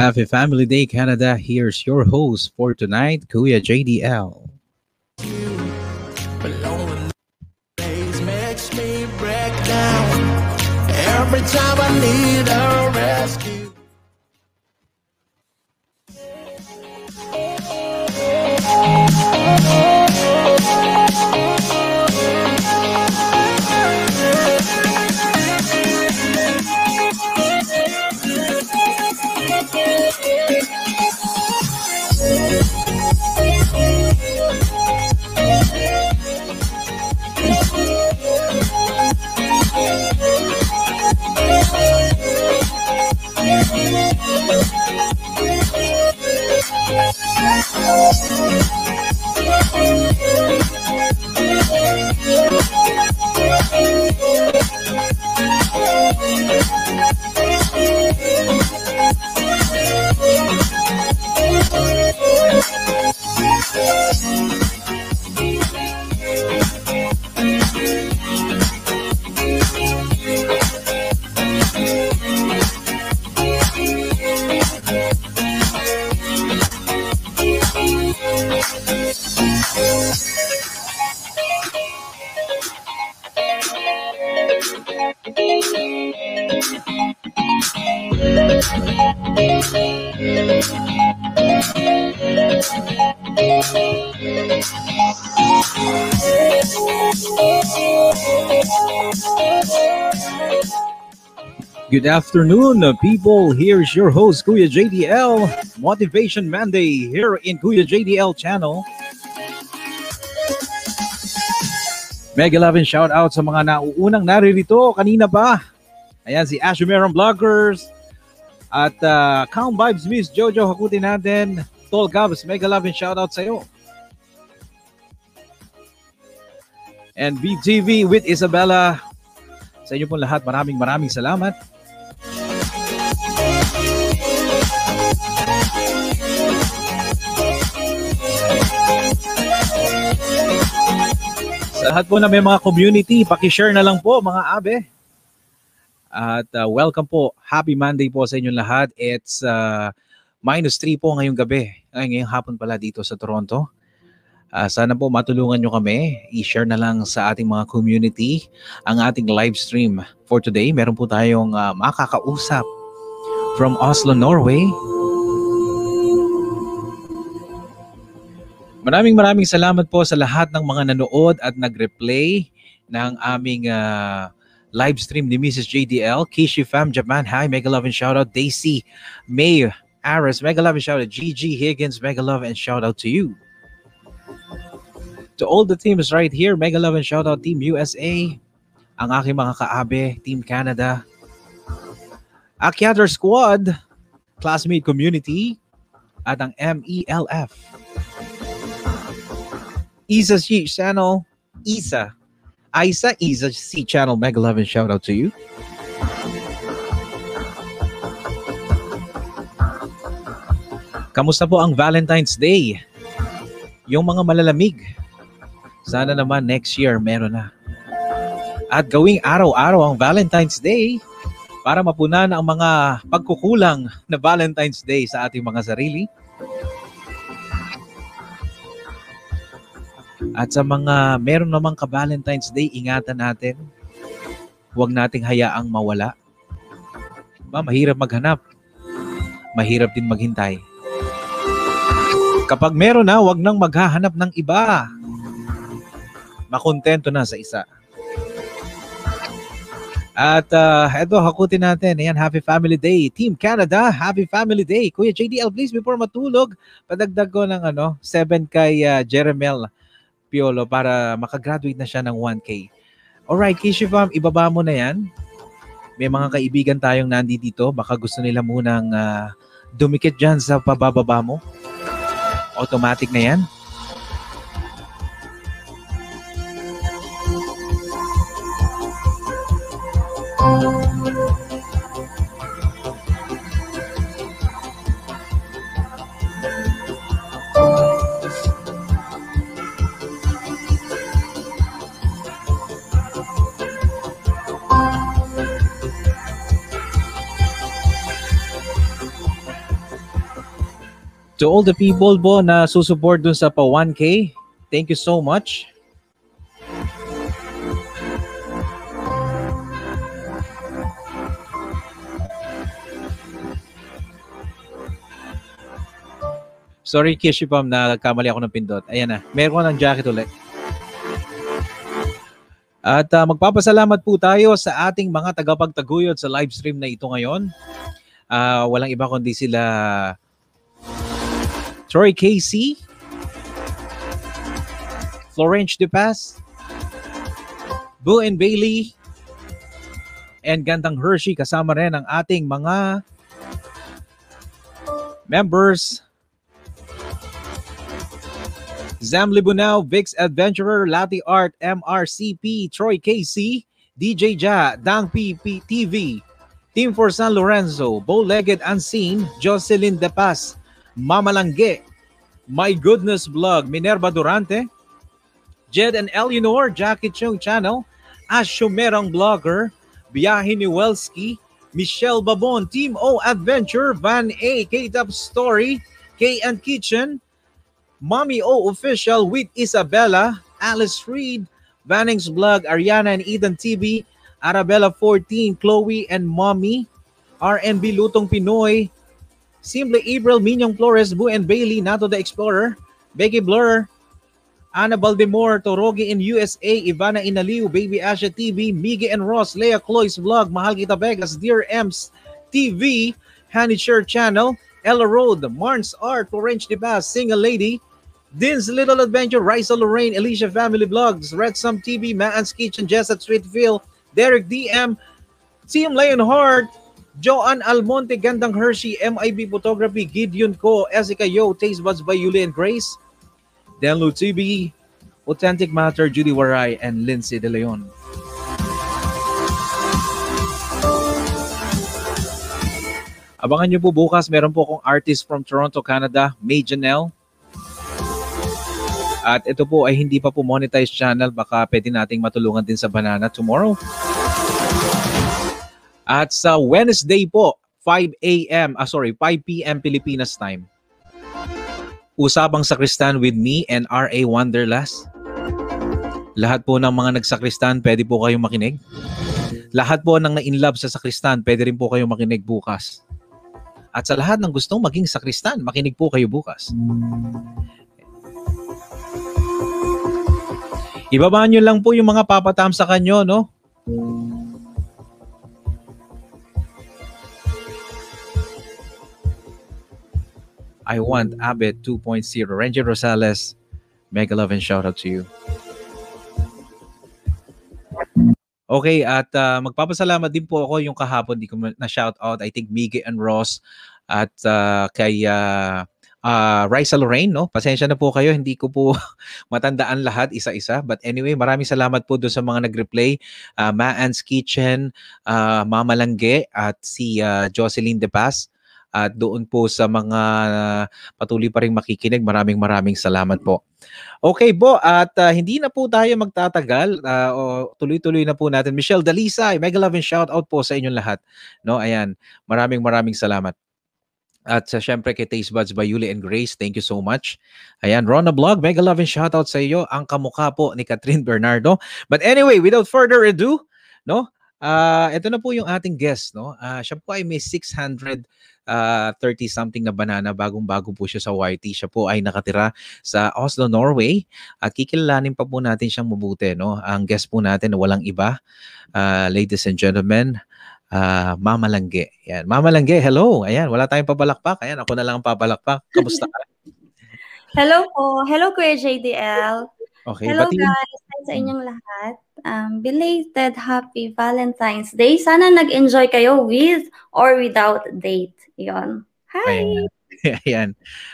Happy Family Day, Canada. Here's your host for tonight, Kuya JDL. Every time I need Thank you. Good afternoon, people. Here's your host, Kuya JDL. Motivation Monday here in Kuya JDL channel. Mega love and shout out sa mga nauunang naririto kanina pa. Ayan si Ashumeron Vloggers at uh, Count Vibes Miss Jojo hakutin natin. Tol Gabs, mega love and shout out sa iyo. And BTV with Isabella. Sa inyo pong lahat, maraming maraming salamat. Sa lahat po na may mga community, paki-share na lang po mga abe. At uh, welcome po. Happy Monday po sa inyong lahat. It's uh, minus 3 po ngayong gabi. Ay, ngayong hapon pala dito sa Toronto. Uh, sana po matulungan nyo kami. I-share na lang sa ating mga community ang ating live stream for today. Meron po tayong uh, makakausap from Oslo, Norway. Maraming maraming salamat po sa lahat ng mga nanood at nag-replay ng aming uh, live stream ni Mrs. JDL. Kishi Fam Japan, hi, mega love and shout out. Daisy, May, Aris, mega love and shout out. GG Higgins, mega love and shout out to you. To all the teams right here, mega love and shout out Team USA, ang aking mga kaabe, Team Canada, Akyater Squad, Classmate Community, at ang MELF. Isa C channel, Isa. Isa, Isa C channel, Mega Love and shout out to you. Kamusta po ang Valentine's Day? Yung mga malalamig. Sana naman next year meron na. At gawing araw-araw ang Valentine's Day para mapunan ang mga pagkukulang na Valentine's Day sa ating mga sarili At sa mga meron namang ka-Valentine's Day, ingatan natin. Huwag nating hayaang mawala. Ba, mahirap maghanap. Mahirap din maghintay. Kapag meron na, huwag nang maghahanap ng iba. Makontento na sa isa. At uh, eto, hakutin natin. Ayan, Happy Family Day. Team Canada, Happy Family Day. Kuya JDL, please, before matulog, padagdag ko ng ano, 7 kay uh, Jeremel Piolo para makagraduate na siya ng 1K. Alright, Kishivam, ibaba mo na yan. May mga kaibigan tayong nandi dito. Baka gusto nila munang uh, dumikit dyan sa pabababa mo. Automatic na yan. All the people po na susupport dun sa pa 1K, thank you so much. Sorry, Kishipam, na kamali ako ng pindot. Ayan na, meron ng jacket ulit. At uh, magpapasalamat po tayo sa ating mga tagapagtaguyod sa live stream na ito ngayon. Uh, walang iba kundi sila Troy Casey, Florence De Paz, Boo and Bailey, and Gandang Hershey kasama rin ang ating mga members. Zam Libunao, Vix Adventurer, Lati Art, MRCP, Troy KC, DJ Ja, Dang PP TV, Team for San Lorenzo, Bow-Legged Unseen, Jocelyn De Paz, Mama Langge, My Goodness Vlog, Minerva Durante, Jed and Eleanor, Jackie Chung Channel, Ash Merong Blogger, Biyahe ni Welski, Michelle Babon, Team O Adventure, Van A, K-Dub Story, K and Kitchen, Mommy O Official with Isabella, Alice Reed, Vanning's Vlog, Ariana and Eden TV, Arabella 14, Chloe and Mommy, RNB Lutong Pinoy, Simple April, Minyong Flores, Boo and Bailey, Nato the Explorer, Becky Blur, Ana Baldemore, Torogi in USA, Ivana Inaliu, Baby Asha TV, Migi and Ross, Leah Cloy's Vlog, Mahal Kita Vegas, Dear Ems TV, Honey Share Channel, Ella Road, Marns Art, Florence De Bass, Single Lady, Din's Little Adventure, Risa Lorraine, Alicia Family Vlogs, Red Sum TV, Maan's Kitchen, Jess at Streetville, Derek DM, Team Lionheart, Joanne Almonte, Gandang Hershey, MIB Photography, Gideon Co, Esica Yo, Taste Buds by Yuli and Grace, Denlu TV, Authentic Matter, Judy Waray, and Lindsay De Leon. Abangan nyo po bukas, meron po akong artist from Toronto, Canada, May Janelle. At ito po ay hindi pa po monetized channel. Baka pwede nating matulungan din sa Banana tomorrow. At sa Wednesday po, 5 a.m. Ah, sorry, 5 p.m. Pilipinas time. Usabang sakristan with me and R.A. Wanderlust. Lahat po ng mga nagsakristan, pwede po kayong makinig. Lahat po ng na-inlove sa sakristan, pwede rin po kayong makinig bukas. At sa lahat ng gustong maging sakristan, makinig po kayo bukas. Ibaba nyo lang po yung mga papatam sa kanyo, no? I want Abet 2.0. Ranger Rosales, mega love and shout out to you. Okay, at uh, magpapasalamat din po ako yung kahapon di ko na shout out. I think Miggy and Ross at uh, kay uh, uh, Raisa Lorraine, no? Pasensya na po kayo, hindi ko po matandaan lahat isa-isa. But anyway, maraming salamat po doon sa mga nag-replay. Uh, Maan's Kitchen, uh, Mama Langge, at si uh, Jocelyn De Paz. At doon po sa mga uh, patuloy pa rin makikinig, maraming maraming salamat po. Okay po, at uh, hindi na po tayo magtatagal. Uh, o, tuloy-tuloy na po natin. Michelle Dalisay, mega love and shout out po sa inyong lahat. No, ayan. Maraming maraming salamat. At sa syempre kay Taste Buds by Yuli and Grace, thank you so much. Ayan, Rona Blog, mega love and shout out sa iyo. Ang kamukha po ni Catherine Bernardo. But anyway, without further ado, no? Uh, ito na po yung ating guest, no? Uh, siya po ay may 600 uh, 30 something na banana bagong-bago po siya sa YT. Siya po ay nakatira sa Oslo, Norway at kikilalanin pa po natin siyang mabuti, no? Ang guest po natin na walang iba, uh, ladies and gentlemen, uh, Mama Langge. Yan. Mama Langge, hello. Ayan, wala tayong papalakpak. Ayan, ako na lang ang papalakpak. Kamusta ka? hello po. Hello, Kuya JDL. Okay, hello batiin. guys. Hi sa inyong lahat. Um, belated happy Valentine's Day. Sana nag-enjoy kayo with or without date. Yon. Hi. Ayan. Ayan.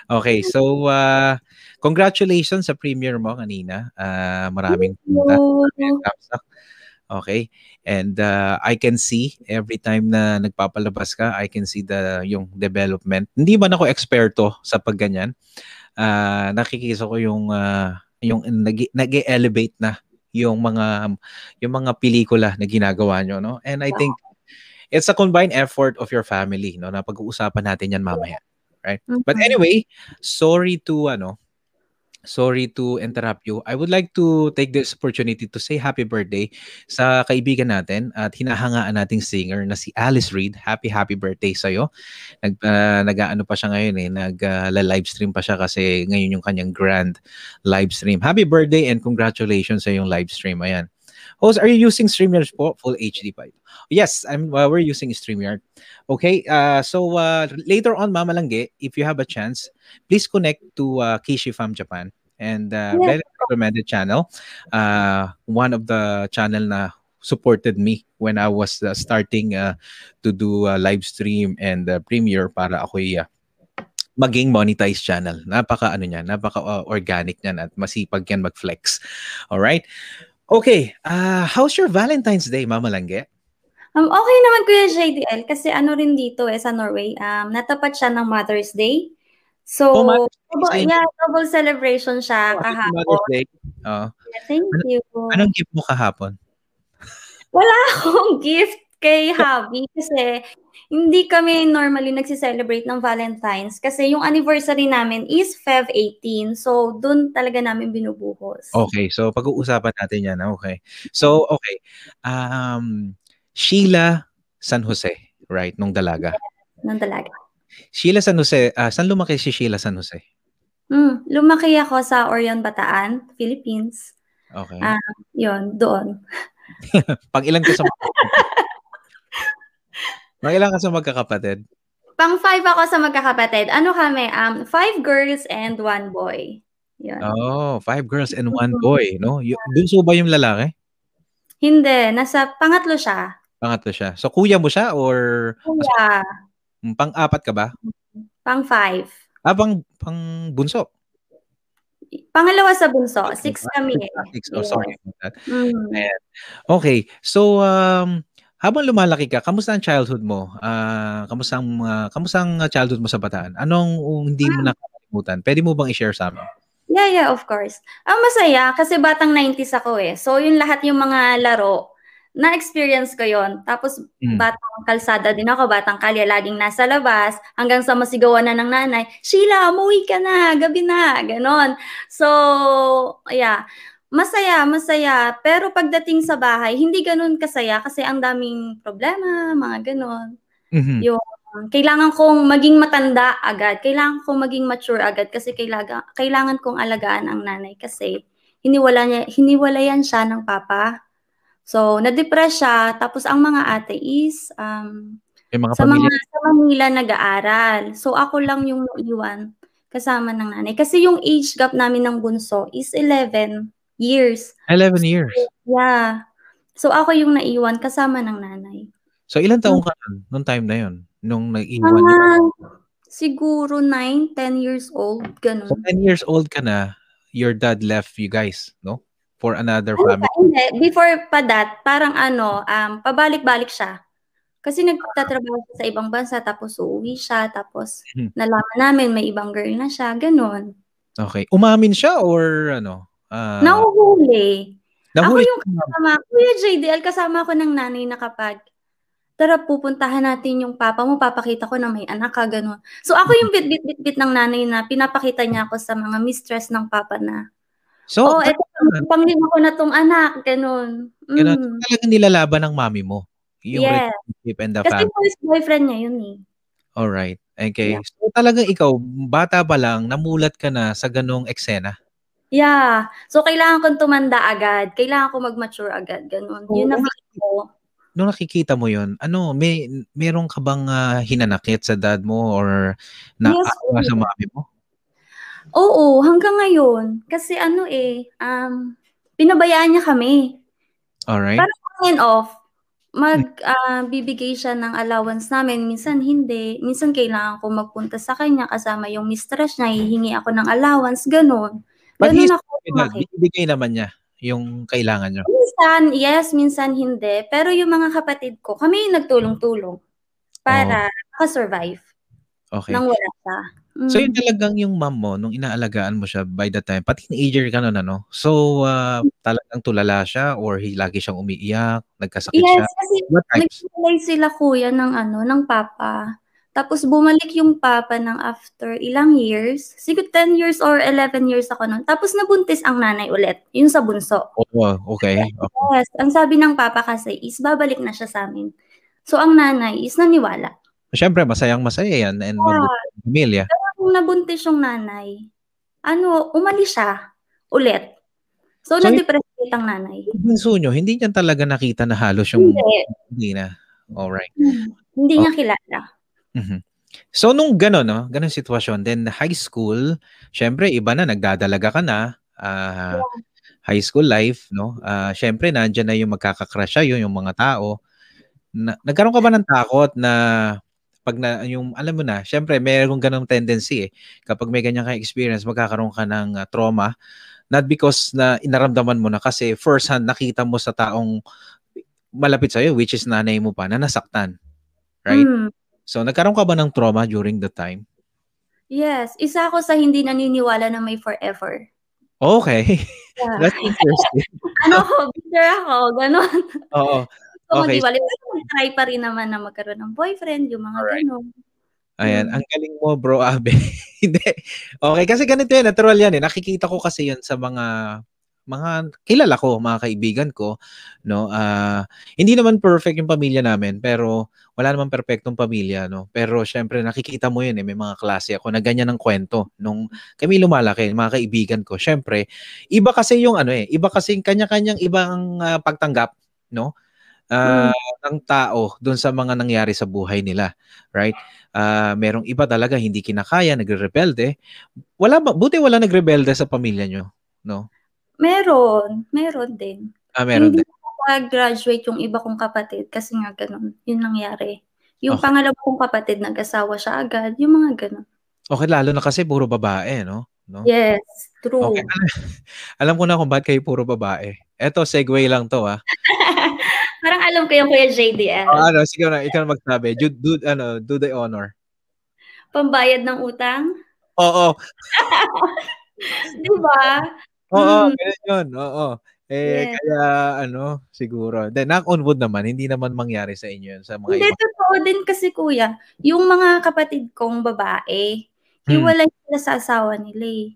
Okay, so uh, congratulations sa premiere mo kanina. Uh, maraming uh, Okay? And uh, I can see every time na nagpapalabas ka, I can see the yung development. Hindi man ako eksperto sa pagganyan. Uh, nakikita ko yung uh, yung nag-elevate na yung mga yung mga pelikula na ginagawa nyo, no? And I think it's a combined effort of your family, no? Na pag-uusapan natin yan mamaya. right? But Mhm. anyway, sorry to ano, sorry to interrupt you. I would like to take this opportunity to say happy birthday sa kaibigan natin at hinahangaan nating singer na si Alice Reed. Happy happy birthday sa iyo. Nag uh, nag-aano pa siya ngayon eh, nag uh, live stream pa siya kasi ngayon yung kanyang grand live stream. Happy birthday and congratulations sa yung live stream. Ayan. Host, are you using StreamYard po? Full HD pa. Yes, I'm uh, we're using StreamYard. Okay, uh, so uh, later on, Mama Langge, if you have a chance, please connect to uh, Kishi Fam Japan and uh, Yes. very recommended channel. Uh, one of the channel na supported me when I was uh, starting uh, to do uh, live stream and uh, premiere para ako'y uh, maging monetized channel. Napaka ano niya, napaka uh, organic niyan at masipag yan mag-flex. All right? Okay, uh, how's your Valentine's Day, Mama Langge? Um, okay naman Kuya JDL kasi ano rin dito eh sa Norway, um, natapat siya ng Mother's Day. So, Oh, double, yeah, double celebration siya Oh, kahapon. Oh, Thank you. anong gift mo kahapon? Wala akong gift kay Javi kasi hindi kami normally nagsi-celebrate ng Valentine's kasi yung anniversary namin is Feb 18. So, dun talaga namin binubuhos. Okay, so pag-uusapan natin yan. ah, Okay. So, okay. Um, Sheila San Jose, right? Nung dalaga. Nung talaga. Sheila San Jose, ah, saan lumaki si Sheila San Jose? Mm, lumaki ako sa Orion, Bataan, Philippines. Okay. Ah. Yun, doon. Pag ilan ka sa Pag ilan ka sa magkakapatid? Pang five ako sa magkakapatid. Ano kami? Um, five girls and one boy. Yun. Oh, five girls and one boy, no? Y- bunso ba yung lalaki? Hindi, nasa pangatlo siya. Pangatlo siya. So, kuya mo siya or Kuya, pang-apat ka ba? pang five. Ah, pang, pang bunso. Pangalawa sa bunso. Six kami. eh. Six. Oh, sorry about that. Mm. Okay. So, um, habang lumalaki ka, kamusta ang childhood mo? Ah, kamusta ang, ah, kamusta ang childhood mo sa Bataan? Anong uh, hindi mo nakakalimutan? Pwede mo bang i-share sa amin? Yeah, yeah, of course. Ang masaya kasi batang 90s ako eh. So, yun lahat yung mga laro, na-experience ko yon. Tapos, Mm. batang kalsada din ako, batang kalye, laging nasa labas, hanggang sa masigawan na ng nanay, Sheila, umuwi ka na, gabi na, ganon. So, yeah, masaya, masaya. Pero pagdating sa bahay, hindi ganon kasaya kasi ang daming problema, mga ganon. Mhm. Yung kailangan kong maging matanda agad. Kailangan kong maging mature agad kasi kailangan, kailangan kong alagaan ang nanay kasi hiniwala niya, hiniwalayan siya ng papa. So, na-depress siya. Tapos, ang mga ate is um, May mga sa mga sa Manila nag-aaral. So, ako lang yung naiwan kasama ng nanay. Kasi yung age gap namin ng bunso is 11 years. 11 years. Yeah. So, ako yung naiwan kasama ng nanay. So, ilan taong ka nun, nung time na yon Nung nag-iwan Mga siguro 9, 10 years old, So, ganun. 10 years old ka na, your dad left you guys, no? For another Ano family. hindi. Before pa that, parang ano, um, pabalik-balik siya. Kasi nagtatrabaho siya sa ibang bansa, tapos uuwi siya, tapos Mhm. nalaman namin may ibang girl na siya, ganun. Okay. Umamin siya or ano? Nahuhuli. Ako nahuli yung kasama, Kuya JDL, kasama ko ng nanay na kapag, tara pupuntahan natin yung papa mo, papakita ko na may anak ka, ganun. So ako yung bit-bit-bit-bit ng nanay na pinapakita niya ako sa mga mistress ng papa na, So, oh, eto, panglima ko na tong anak, ganun. ganun, Mm. talagang nilalaban ng mami mo. Yung Yes. relationship and the Kasi family. boyfriend niya yun eh. Alright. Okay. Yeah. So, talagang ikaw, bata pa lang, namulat ka na sa ganong eksena. Yeah. So, kailangan kong tumanda agad. Kailangan ko mag-mature agad. Ganun. Yun Oo. na ko. Nung nakikita mo yon ano, may meron ka bang ah, hinanakit sa dad mo or naawa Yes, sa mami mo? Oo, hanggang ngayon. Kasi ano eh, um, pinabayaan niya kami. Alright. Parang on and off. Mag, ah, bibigay siya ng allowance namin. Minsan hindi. Minsan kailangan ko magpunta sa kanya kasama yung mistress niya. Hihingi ako ng allowance. Ganun. But Ganun ako binibigay naman niya yung kailangan nyo. Minsan, yes, minsan hindi. Pero yung mga kapatid ko, kami yung nagtulong-tulong para makasurvive Okay. nang wala siya. Mm. So, yun talagang yung mom mo, nung inaalagaan mo siya by the time, pati teenager ka nun, ano? So, ah, talagang tulala siya or he, lagi siyang umiiyak, nagkasakit siya? Yes, kasi nagsisilay sila kuya ng ano, ng papa. Tapos bumalik yung papa ng after ilang years, siguro 10 years or 11 years ako noon. Tapos nabuntis ang nanay ulit, yun sa bunso. Oh, okay. okay. Yes, ang sabi ng papa kasi is babalik na siya sa amin. So ang nanay is naniwala. Siyempre, masayang masaya yan and Yeah. pamilya. Pero nung nabuntis yung nanay, ano, umalis siya ulit. So, So, na-depress ulit ang nanay. Bunso nyo, hindi niya talaga nakita na halos yung Hindi. hindi na. Alright. Hindi niya kilala. Mhm. So nung gano'n, no, gano'n sitwasyon, then high school, syempre iba na, nagdadalaga ka na, ah, high school life, no? Ah, syempre nandiyan na yung magkaka-crush sa'yo, yung mga tao. Na, nagkaroon ka ba ng takot na pag na yung alam mo na, syempre mayroong ganong tendency eh. Kapag may ganyan kang experience, magkakaroon ka ng ah, trauma not because na inaramdaman mo na kasi first hand nakita mo sa taong malapit sa'yo, which is nanay mo pa, na nasaktan. Right? Mm. So, nagkaroon ka ba ng trauma during the time? Yes, isa ako sa hindi naniniwala na may forever. Okay. Yeah. That's interesting. ano ako, bitter ako, ganon. Oo. So, Okay. maghiwalay. Pero try pa rin naman na magkaroon ng boyfriend, yung mga Alright. ganon. Ayan. Mm. Ang galing mo, bro, Abe. Hindi. Okay. Kasi ganito yan. Natural yan eh. Nakikita ko kasi yan sa mga mga kilala ko, mga kaibigan ko, no? Ah, hindi naman perfect yung pamilya namin, pero wala naman perfectong pamilya, no? Pero syempre nakikita mo yun eh, may mga klase ako na ganyan ang kwento nung kami lumalaki, mga kaibigan ko. Syempre, iba kasi yung ano eh, iba kasi kanya-kanyang ibang ah, pagtanggap, no? Ah, ng tao doon sa mga nangyari sa buhay nila, right? Ah, merong iba talaga hindi kinakaya, nagre-rebelde. Wala ba buti wala nagrebelde sa pamilya nyo, no? Meron, meron din. Ah, meron hindi din. graduate yung iba kong kapatid kasi nga ganon. Yun nangyari. Yung Okay. pangalawa kong kapatid, nag-asawa siya agad. Yung mga ganon. Okay, lalo na kasi puro babae, no? no? Yes, true. Okay. Alam ko na kung bakit kayo puro babae. Eto, segue lang to, ah. Parang alam ko yung Kuya JDL. Oh, ano, sige na, ikaw na magsabi. Do, do, ano, do the honor. Pambayad ng utang. Oo, Di ba? oo, Mm. ganun yun, oo. Eh, Yes. kaya, ano, siguro. Then, knock on wood naman, hindi naman mangyari sa inyo yun, sa mga Hindi, iba. totoo din kasi kuya. Yung mga kapatid kong babae, Hmm. hiwalay sila sa asawa nila eh.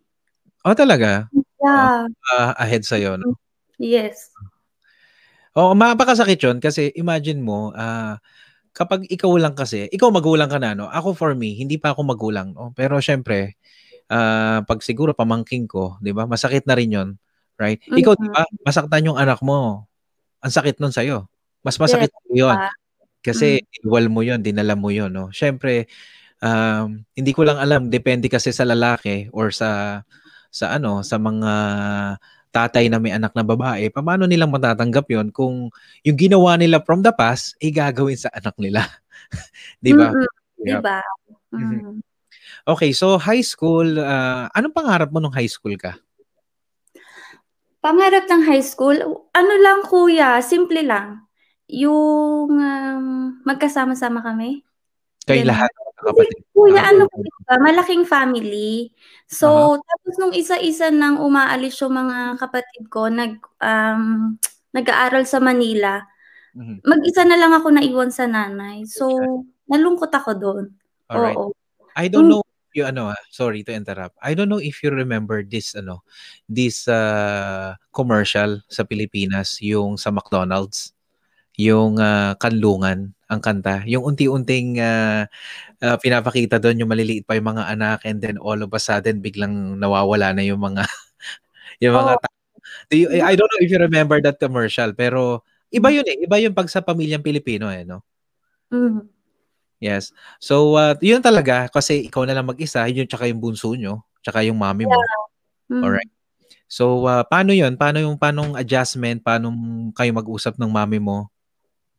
Oh, talaga? Yeah. Ah, ahead sa'yo, no? Yes. Oo, mapakasakit yun kasi imagine mo, ah, kapag ikaw lang kasi, ikaw magulang ka na, no? Ako for me, hindi pa ako magulang, no? Pero syempre, ah, pag siguro pamangking ko, di ba? Masakit na rin yun, right? Ikaw, di Mhm. ba? Masaktan yung anak mo. Ang sakit nun sa'yo. Mas masakit yun. Ah, Kasi iwal mo yun, dinala mo yun, no? Syempre, um, hindi ko lang alam, depende kasi sa lalaki or sa sa ano, sa mga tatay na may anak na babae, paano nilang matatanggap yon kung yung ginawa nila from the past, ay gagawin sa anak nila. 'Di ba? Di ba? Mhm. Mm. Okay, so high school, ah, anong pangarap mo nung high school ka? Pangarap ng high school, ano lang kuya, simple lang. Yung um, magkasama-sama kami. Kay Ganun. lahat kapatid. Kuya, ano kasi ba, malaking family. So, tapos nung isa-isa nang umaalis yung mga kapatid ko, nag, um, nag-aaral sa Manila, Mhm. mag-isa na lang ako naiwan sa nanay. So, nalungkot ako doon. Alright. Oo. I don't Mm. know if you ano, ah, sorry to interrupt. I don't know if you remember this ano, this uh, commercial sa Pilipinas, yung sa McDonald's, yung ah, kanlungan ang kanta. Yung unti-unting ah, ah, pinapakita doon yung maliliit pa yung mga anak and then all of a sudden biglang nawawala na yung mga yung mga tao. Do you- I don't know if you remember that commercial pero iba yun eh. Iba yung pag sa pamilyang Pilipino eh, no? Mm. Yes. So, uh, yun talaga, kasi ikaw na lang mag-isa, yun tsaka yung bunso nyo, tsaka yung mami mo. Mm. Alright. So, uh, paano yun? Paano yung panong adjustment? Paano kayo mag-usap ng mami mo?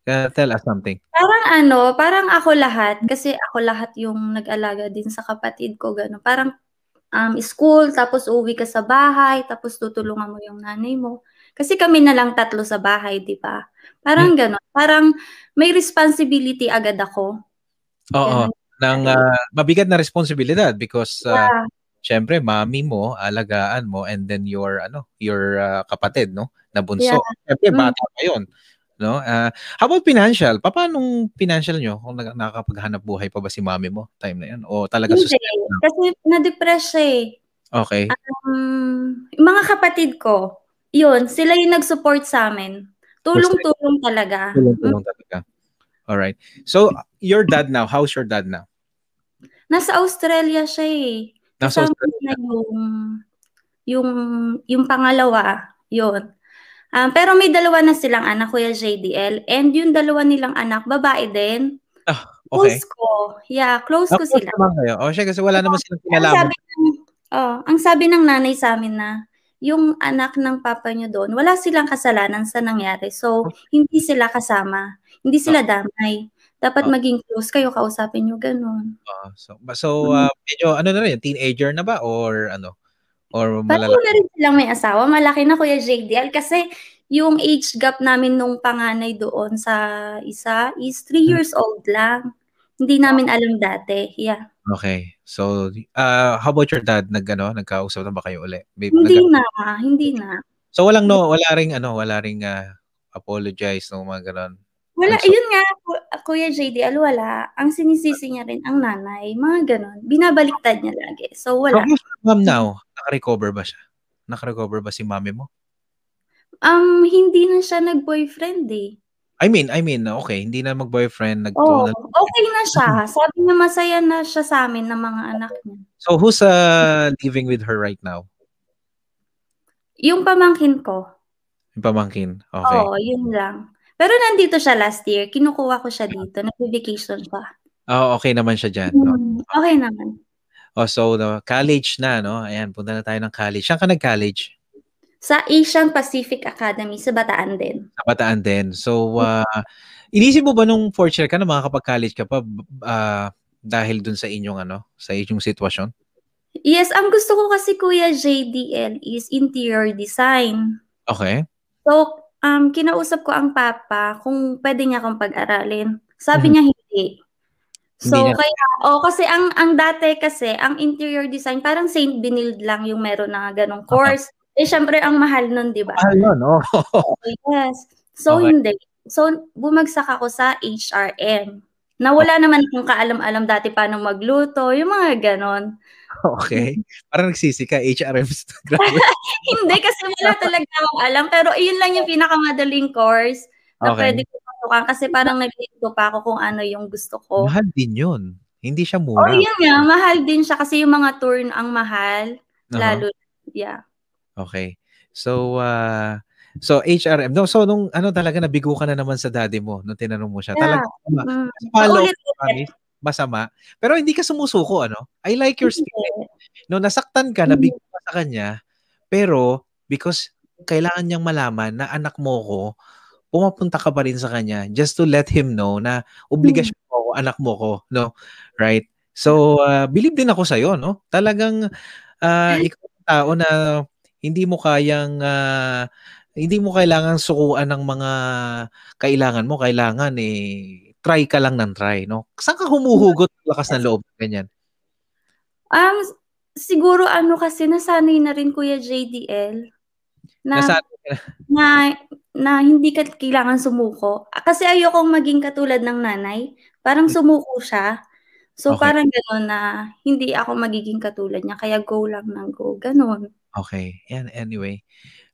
Uh, tell us something. Parang ano, parang ako lahat, kasi ako lahat yung nag-alaga din sa kapatid ko, gano'n. Parang um, school, tapos uwi ka sa bahay, tapos tutulungan mo yung nanay mo. Kasi kami na lang tatlo sa bahay, di ba? Parang gano'n. Parang may responsibility agad ako. Oo. Ganun. Ng uh, mabigat na responsibilidad because uh, Yeah. syempre mami mo, alagaan mo and then your ano, your uh, kapatid, no? Na bunso. Yeah. Syempre Mm. bata pa 'yon. No? Uh, how about financial? Paano financial nyo? Kung nakakapaghanap buhay pa ba si mami mo time na yan? O talaga Hindi, kasi na-depress siya eh. Okay. Um, mga kapatid ko, yun, sila yung nag-support sa amin. Tulong-tulong talaga. Tulong-tulong talaga. Alright. So, your dad now, how's your dad now? Nasa Australia siya eh. Nasa Australia. Na yung, yung, yung pangalawa, yun. Um, pero may dalawa na silang anak, Kuya JDL. And yung dalawa nilang anak, babae din. Ah, okay. Close ko. Yeah, close ko sila. Naman kayo. O siya, kasi wala naman silang kinalaman. Ang sabi, ng, oh, ang sabi ng nanay sa amin na, yung anak ng papa nyo doon, wala silang kasalanan sa nangyari. So, hindi sila kasama. Hindi sila damay. Dapat maging close kayo, kausapin nyo, ganun. Uh, so, so uh, medyo, ano na rin, teenager na ba? Or ano? Or malalaki? Paano na rin silang may asawa? Malaki na Kuya JDL kasi yung age gap namin nung panganay doon sa isa is 3 hmm. years old lang. Hindi namin alam dati. Yeah. Okay. So, uh, how about your dad? Nag, ano, nagkausap na ba kayo uli? Hindi nag- na. Hindi na. So, walang no, wala ring, ano, wala ring uh, apologize no mga ganon. Wala, so, yun nga, Kuya JD, wala. Ang sinisisi niya rin ang nanay, mga ganon. Binabaliktad niya lagi. So, wala. How mom now? Naka-recover ba siya? Naka-recover ba si mami mo? Um, hindi na siya nag-boyfriend eh. I mean, I mean, okay, hindi na mag-boyfriend, nag oh, okay na siya. Sabi niya masaya na siya sa amin ng mga anak niya. So, who's uh, living with her right now? Yung pamangkin ko. Yung pamangkin, okay. Oo, yun lang. Pero nandito siya last year. Kinukuha ko siya dito. Nag-vacation siya. Oh, okay naman siya dyan. No? Hmm, okay naman. Oh, so, no, college na, no? Ayan, punta na tayo ng college. Saan ka nag-college? Sa Asian Pacific Academy, sa Bataan din. Sa Bataan din. So, uh, inisip mo ba nung fourth year ka na makakapag-college ka pa uh, dahil dun sa inyong ano, sa inyong sitwasyon? Yes, ang gusto ko kasi Kuya JDL is interior design. Okay. So, um, kinausap ko ang papa kung pwede niya akong pag-aralin. Sabi mm-hmm. niya hindi. So, hindi kaya, oh, kasi ang ang dati kasi, ang interior design, parang Saint Benilde lang yung meron na ganong course. Okay. Eh, syempre, ang mahal nun, di ba? Mahal nun? Oh. yes. So, okay. hindi. So, bumagsak ako sa HRM. Na wala okay. naman akong kaalam-alam dati paano magluto, yung mga ganon. Okay. Parang nagsisi ka, HRM. hindi, kasi wala talaga akong alam. Pero yun lang yung pinakamadaling course na okay. pwede ko pasukan. Kasi parang nag-iito pa ako kung ano yung gusto ko. Mahal din yun. Hindi siya mura. Oh, yun nga. Mahal din siya kasi yung mga turn ang mahal. Uh-huh. Lalo, yeah. Okay. So, uh, so HRM. No, so nung ano talaga nabigo ka na naman sa daddy mo nung tinanong mo siya. Yeah. Talaga. Mm. Follow, masama. Pero hindi ka sumusuko, ano? I like your spirit. No, nasaktan ka, nabigo ka sa kanya, pero because kailangan niyang malaman na anak mo ko, pumapunta ka pa rin sa kanya just to let him know na obligasyon mo ako, anak mo ko, no? Right? So, uh, believe din ako sa iyo, no? Talagang uh, ikaw tao na hindi mo kayang uh, hindi mo kailangan sukuan ng mga kailangan mo, kailangan eh try ka lang ng try, no? Saan ka humuhugot ng lakas ng loob ganyan? Um siguro ano kasi nasanay na rin Kuya JDL na na na hindi ka kailangan sumuko. Kasi ayokong maging katulad ng nanay. Parang hmm. sumuko siya. So okay. parang gano'n na hindi ako magiging katulad niya kaya go lang ng go, gano'n. Okay. Yan, anyway.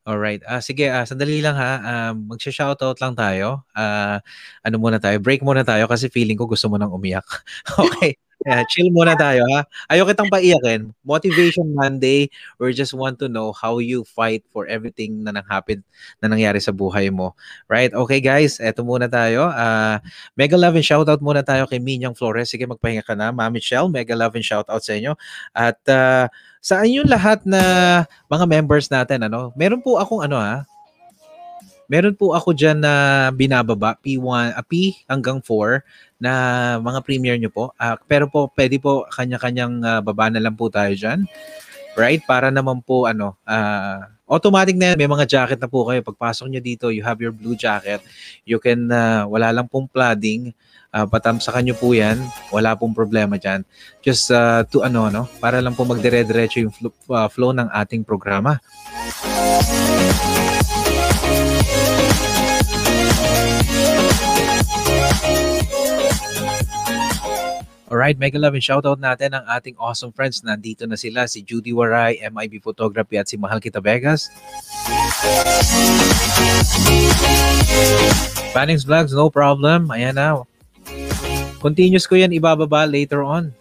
Alright. Ah, sige, ah, sandali lang ha. Ah, magsha-shoutout lang tayo. Ah, ano muna tayo? Break muna tayo kasi feeling ko gusto mo nang umiyak. okay. Yeah, chill muna tayo ha. Ayaw kitang paiyakin. Motivation Monday. We just want to know how you fight for everything na nang-happen na nangyari sa buhay mo. Right? Okay guys, eto muna tayo. Uh, mega love and shoutout muna tayo kay Minyang Flores. Sige, magpahinga ka na. Mami Michelle, mega love and shoutout sa inyo. At uh, sa inyong lahat na mga members natin, ano, meron po akong ano ha, meron po ako dyan na binababa, P1, uh, P hanggang 4 na mga premier nyo po. Uh, pero po, pwede po kanya-kanyang uh, baba na lang po tayo dyan. Right? Para naman po, ano, uh, automatic na yan. May mga jacket na po kayo. Pagpasok nyo dito, you have your blue jacket. You can, uh, wala lang pong flooding. Uh, patamsakan nyo po yan. Wala pong problema dyan. Just uh, to ano, no? Para lang po magdire-diretso yung fl- uh, flow ng ating programa. Right, mega love and shoutout natin ang ating awesome friends. Nandito na sila, si Judy Waray, MIB Photography at si Mahal Kita Vegas. Panics Vlogs, no problem. Ayan na. Continuous ko yan ibababa later on.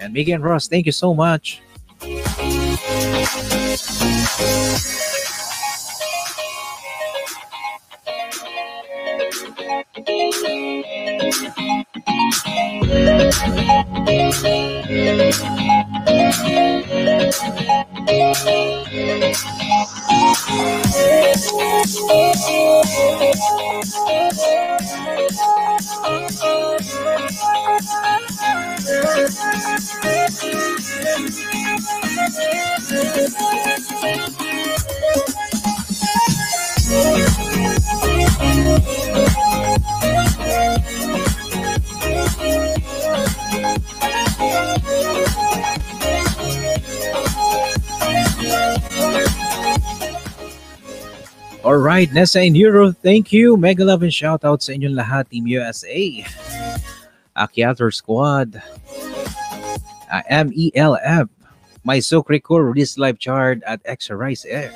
And Miggy and Ross, thank you so much. All right, Nessa and Euro, thank you. Mega love and shout out sa inyong lahat, Team USA. Akiator Squad. Uh, MELF. My Sokrikur release live chart at Extra Rice F.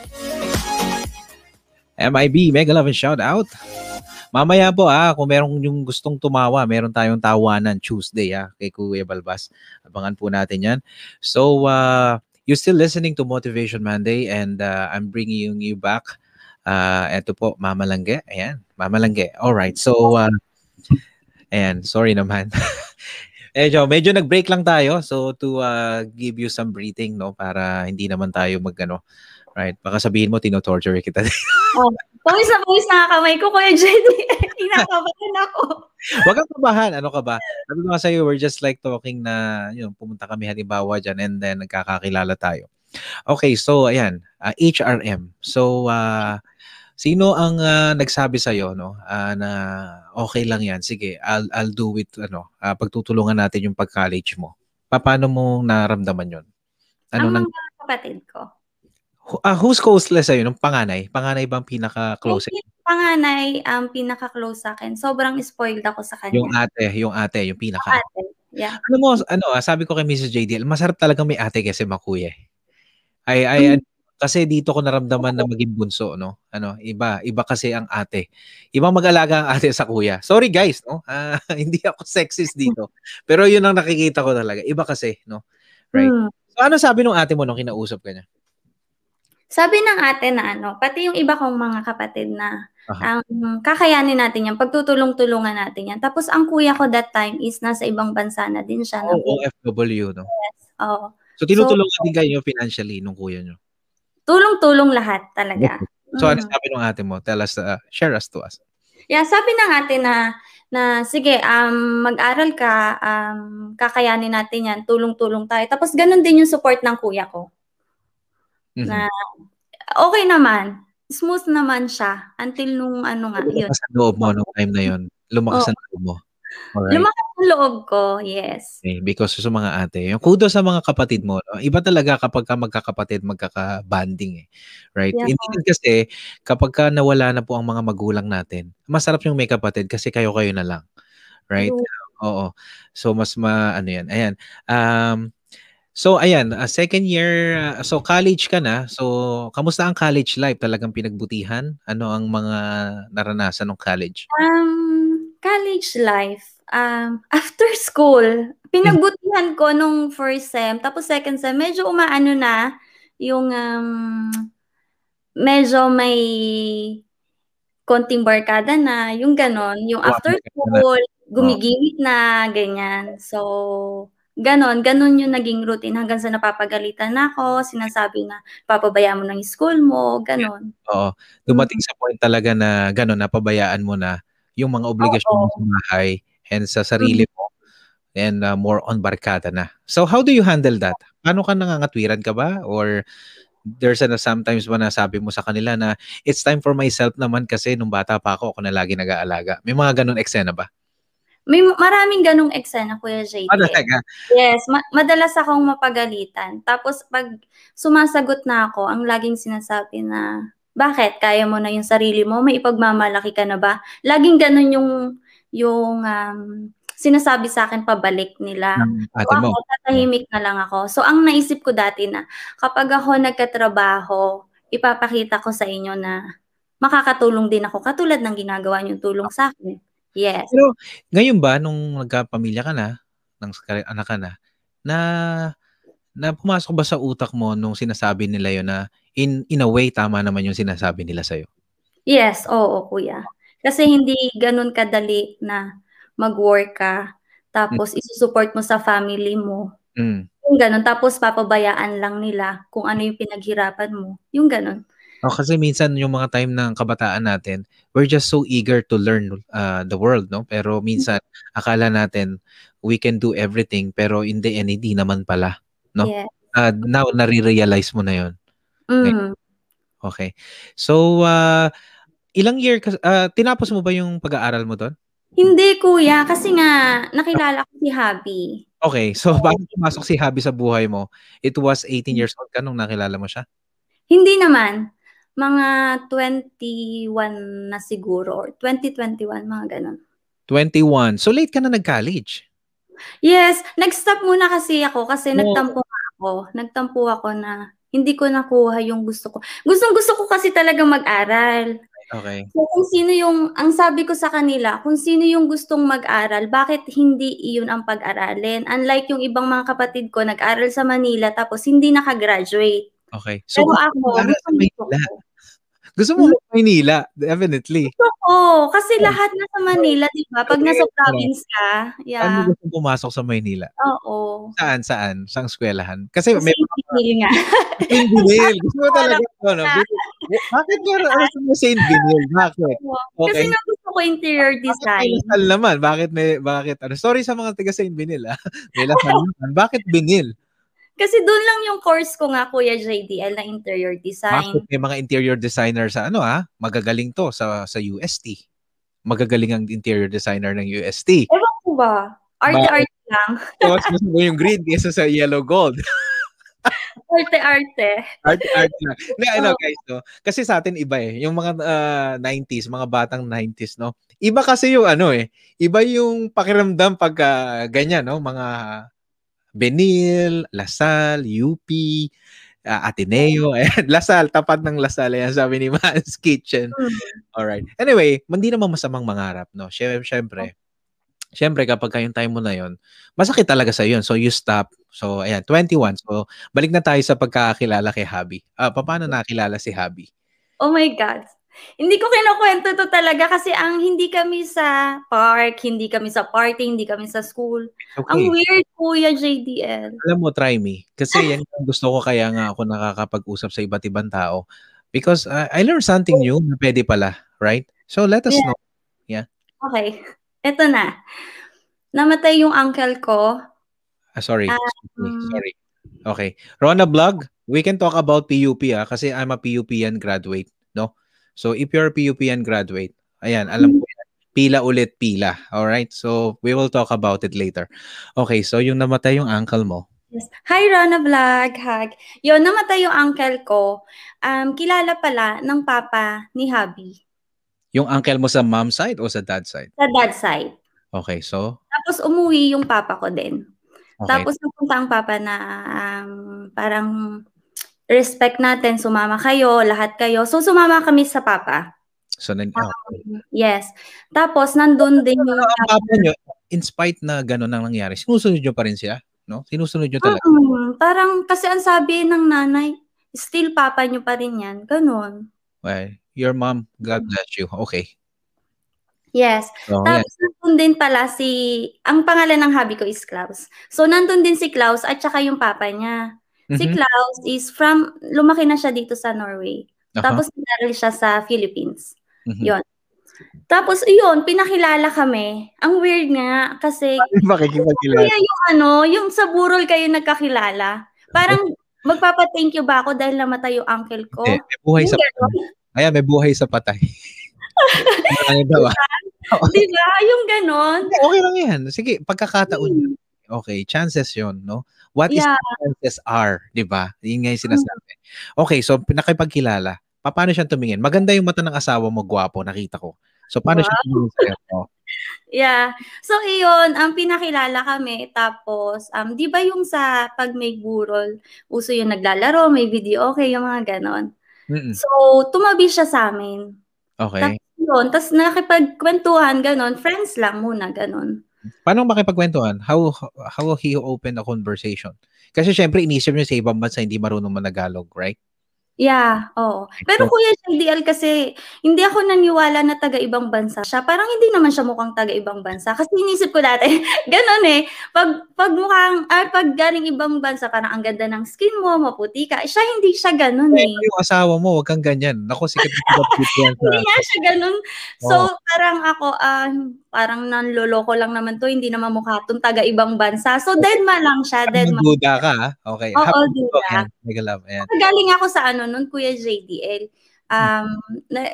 MIB, mega love and shout out. Mamaya po ah, kung merong yung gustong tumawa, meron tayong tawanan Tuesday ah, kay Kuya Balbas. Abangan po natin yan. So, uh, you're still listening to Motivation Monday and uh, I'm bringing you back Ah, eto po, Mama Langge. Ayan, Mama Langge. All right. So, uh, ayan, sorry naman. medyo, medyo nag-break lang tayo. So, to uh, give you some breathing, no, para hindi naman tayo magano, right? Baka sabihin mo, tino-torture kita. Oh, pawis na pawis na kamay ko, Kuya JD. Kinakabahan ako. Huwag kang kabahan. Ano ka ba? Sabi ko nga sa'yo, we're just like talking na, yun, pumunta kami halimbawa dyan and then nagkakakilala tayo. Okay, so ayan, uh, HRM. So, uh, Sino ang uh, nagsabi sa iyo no uh, na okay lang 'yan? Sige, I'll I'll do it ano, uh, pagtutulungan natin yung pag-college mo. Paano mo naramdaman 'yon? Ano ang mga kapatid ko. Uh, who's closeless sa'yo? Nung panganay? Panganay bang pinaka-close? Yung panganay, ang um, pinaka-close sa akin. Sobrang spoiled ako sa kanya. Yung ate, yung ate, yung pinaka. Yung ate, yeah. Ano mo, ano, sabi ko kay Mrs. JDL, masarap talaga may ate kasi makuya. Ay, ay, hmm. Kasi dito ko naramdaman na maging bunso, no? Ano, iba, iba kasi ang ate. Ibang mag-alaga ang ate sa kuya. Sorry guys, no? Uh, hindi ako sexist dito. Pero yun ang nakikita ko talaga. Iba kasi, no? Right? Hmm. So ano sabi ng ate mo nung kinausap ka niya? Sabi ng ate na ano, pati yung iba kong mga kapatid na Aha. ang kakayanin natin yan, pagtutulong-tulungan natin yan. Tapos ang kuya ko that time is nasa ibang bansa na din siya. Oh, OFW, no? Yes, oo. So tinutulungan so, din kayo financially nung kuya nyo? tulong-tulong lahat talaga. So, ano mm. sabi ng ate mo? Tell us, uh, share us to us. Yeah, sabi ng ate na, na sige, um, mag-aral ka, um, kakayanin natin yan, tulong-tulong tayo. Tapos, ganun din yung support ng kuya ko. Mm-hmm. Na, okay naman. Smooth naman siya until nung ano nga, yun. Lumakas ang loob mo nung time na yun. Lumakas oh. ang loob mo. Alright. Lumakas ang loob ko, yes. Okay, because sa mga ate, yung kudo sa mga kapatid mo, no? iba talaga kapag ka magkakapatid, magkaka-banding eh. Right? Yeah. Hindi kasi kapag ka nawala na po ang mga magulang natin, masarap yung may kapatid kasi kayo-kayo na lang. Right? Yeah. Oo. So mas ma ano yan. Ayan. Um So ayan, uh, second year, uh, so college ka na. So kamusta ang college life? Talagang pinagbutihan? Ano ang mga naranasan ng college? Um college life um, after school, pinagbutihan ko nung first sem, tapos second sem, medyo umaano na yung um, medyo may konting barkada na, yung ganon. Yung after school, gumigimik na, ganyan. So, ganon, ganon yung naging routine hanggang sa napapagalitan na ako, sinasabi na papabayaan mo ng school mo, ganon. Oo. Dumating sa point talaga na ganon, napabayaan mo na yung mga obligasyon mo sa bahay and sa sarili mo and uh, more on barkada na. So how do you handle that? Paano ka nangangatwiran ka ba or there's a sometimes ba nasabi mo sa kanila na it's time for myself naman kasi nung bata pa ako ako na lagi nag-aalaga. May mga ganun eksena ba? May maraming ganung eksena, Kuya JD. Ah, talaga? Yes, ma- madalas akong mapagalitan. Tapos pag sumasagot na ako, ang laging sinasabi na, bakit? Kaya mo na yung sarili mo? May ipagmamalaki ka na ba? Laging ganun yung yung um, sinasabi sa akin pabalik nila. So ako, tatahimik na lang ako. So ang naisip ko dati na kapag ako nagkatrabaho, ipapakita ko sa inyo na makakatulong din ako katulad ng ginagawa niyong tulong sa akin. Yes. Pero ngayon ba nung nagkapamilya ka na, ng skare- anak ka na, na na pumasok ba sa utak mo nung sinasabi nila yon na in in a way tama naman yung sinasabi nila sa Yes, oo, kuya. Kasi hindi ganun kadali na mag-work ka, tapos isusupport mo sa family mo. Mm. Yung ganun. Tapos papabayaan lang nila kung ano yung pinaghirapan mo. Yung ganun. Oh, kasi minsan yung mga time ng kabataan natin, we're just so eager to learn uh, the world, no? Pero minsan akala natin we can do everything pero in the end hindi naman pala. No? Yeah. Uh, now nare-realize mo na 'yon. Mm. Okay. So uh, ilang year ka uh, tinapos mo ba yung pag-aaral mo doon? Hindi, kuya. Kasi nga, nakilala ko si Habi. Okay. So bago pumasok si Habi sa buhay mo, it was 18 years old ka nung nakilala mo siya? Hindi naman. Mga 21 na siguro. Or 2021, mga ganun. 21. So late ka na nag-college. Yes, nag-stop muna kasi ako kasi Oo. nagtampo ako. Nagtampo ako na hindi ko nakuha yung gusto ko. Gustong gusto ko kasi talaga mag-aral. Okay. So kung sino yung, ang sabi ko sa kanila, kung sino yung gustong mag-aral, bakit hindi iyon ang pag-aralin? Unlike yung ibang mga kapatid ko, nag-aral sa Manila tapos hindi nakagraduate. Okay. So Pero ako, sa gustong gusto ko. Gusto mo mag Maynila, definitely. Oo, kasi lahat nasa Manila, di ba? Pag nasa province ka, mo yeah. gusto pumasok sa Maynila? Oo. Saan, saan? Saan eskwelahan? Kasi Kasi may hindi nga. Saint Binil. Gusto mo talaga ano? Bakit meron ano sa Saint Binil? Bakit? Kasi Okay. nga gusto ko interior Bakit may design. Lasal naman? Bakit may, bakit ano? Sorry sa mga taga Saint Binil ah. May Lasal naman. Bakit Binil? Kasi doon lang yung course ko nga, Kuya JDL, na interior design. Bakit may mga interior designer sa ano ah? Magagaling to sa sa UST. Magagaling ang interior designer ng UST. Ewan ko ba? Arte-arte lang. So, mas gusto mo yung green kaysa sa yellow gold. Arte-arte. Art, art na. Ano guys, no? Kasi sa atin iba eh. Yung mga ah, 90s, mga batang 90s, no? Iba kasi yung ano eh. Iba yung pakiramdam pag ah, ganyan, no? Mga Benil, Lasal, UP, ah, Ateneo. Ayan, Lasal, tapat ng Lasal. Ayan, sabi ni Man's Kitchen. Hmm. Alright. Anyway, hindi naman masamang mangarap, no? Syempre, syempre, syempre kapag kayong time mo na yon, masakit talaga sa yun. So, you stop. So, ayan, 21. So, balik na tayo sa pagkakakilala kay Habi. Ah, paano nakilala si Habi? Oh my God. Hindi ko kinukwento to talaga kasi ang hindi kami sa park, hindi kami sa party, hindi kami sa school. Ang Okay. weird, Kuya JDL. Alam mo, try me. Kasi yan yung gusto ko kaya nga ako nakakapag-usap sa iba't ibang tao. Because uh, I learned something new na pwede pala, right? So, let us Yeah. know. Okay. Eto na. Namatay yung uncle ko. Ah, sorry. Ah, mm. Sorry. Okay. Rona Vlog, we can talk about PUP ah, kasi I'm a PUPN graduate, no? So if you're a PUPN graduate, ayan, alam ko yan. Pila ulit pila. All right? So we will talk about it later. Okay, so yung namatay yung uncle mo. Yes. Hi, Rana Vlog. Hag. Yun, namatay yung uncle ko. Um, kilala pala ng papa ni Habi. Yung uncle mo sa mom side o sa dad side? Sa dad side. Okay, so Tapos umuwi yung papa ko din. okay. Tapos napunta ang papa na um, parang respect natin, sumama kayo, lahat kayo. So sumama kami sa papa. so nag Ah. okay. Yes. Tapos nandun din yung Ang papa nyo, in spite na gano'n ang nangyari, sinusunod nyo pa rin siya? No? Sinusunod nyo talaga? Mm, parang kasi ang sabi ng nanay, still papa nyo pa rin yan. Ganon. Well, your mom, God bless you. Okay. Yes. Yan. Tapos nandun din pala si, ang pangalan ng hubby ko is Klaus. So nandun din si Klaus at saka yung papa niya. Si Mhm. Klaus is from, lumaki na siya dito sa Norway. Aha. Tapos nag siya sa Philippines. Mhm. Yun. Tapos yun, pinakilala kami. Ang weird nga kasi Makikipagkilala. kaya yung ano, yung sa burol kayo nagkakilala. Parang magpapa-thank you ba ako dahil namatay yung uncle ko? Eh, may buhay Yung sa ganon. Ayan, may buhay sa patay. ano daw ah? Di ba? Yung ganon. Okay lang yan. Sige, pagkakataon yun. Okay, chances yun, no? What is Yeah. the chances are, di ba? Yun nga yung sinasabi. Okay, so nakipagkilala. Pa- Paano siya tumingin? Maganda yung mata ng asawa mo, gwapo, nakita ko. So, paano siya tumingin sa'yo? Oh, Yeah. So iyon, ang pinakilala kami tapos um 'di ba yung sa pag may burol, uso yung naglalaro, may video okay, yung mga ganon. Mm. So tumabi siya sa amin. Okay. Tapos yun, tapos nakipagkwentuhan ganon, friends lang muna ganon. Paano makipagkwentuhan? How how he open a conversation? Kasi syempre inisip niyo sa ibang bansa hindi marunong managalog, right? Yeah, oo. Pero So- Kuya JDL kasi hindi ako naniwala na taga-ibang bansa siya. Parang hindi naman siya mukhang taga-ibang bansa. Kasi inisip ko dati, ganun eh. Pag, pag mukhang, ah, pag galing ibang bansa, parang ang ganda ng skin mo, maputi ka. Siya hindi siya ganun Eh, eh. yung asawa mo, wag kang ganyan. Nako, sikat na sikat dito yan sa... Hindi nga siya ganun. So, Oo. parang ako, ah, parang nanloloko lang naman to. Hindi naman mukha tong taga-ibang bansa. So, deadma lang siya. Deadma. Duda ka, ha? Okay. Oo, Happy duda. talk yan. Mega love. Ayan. Galing ako sa ano nun, Kuya JDL. Um, na,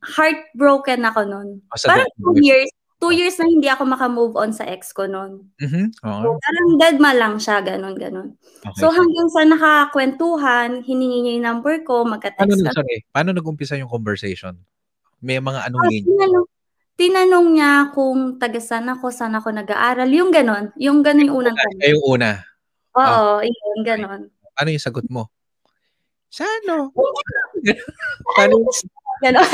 heartbroken ako nun. O, sa Parang two years, two years na hindi ako makamove on sa ex ko nun. Mhm. So, Oo. parang deadma lang siya, ganun, ganun. Okay. So, hanggang sa nakakwentuhan, hiningi niya yung number ko, Paano, magka-text nag- kami. sorry, paano nag-umpisa yung conversation? May mga anong Ah, tinanong, tinanong niya kung taga saan ako, saan ako nag-aaral, yung ganun. Yung ganun yung unang tanong. Yung una. Oo, yun, ganun. Ano yung sagot mo? Sa ano? Ganun.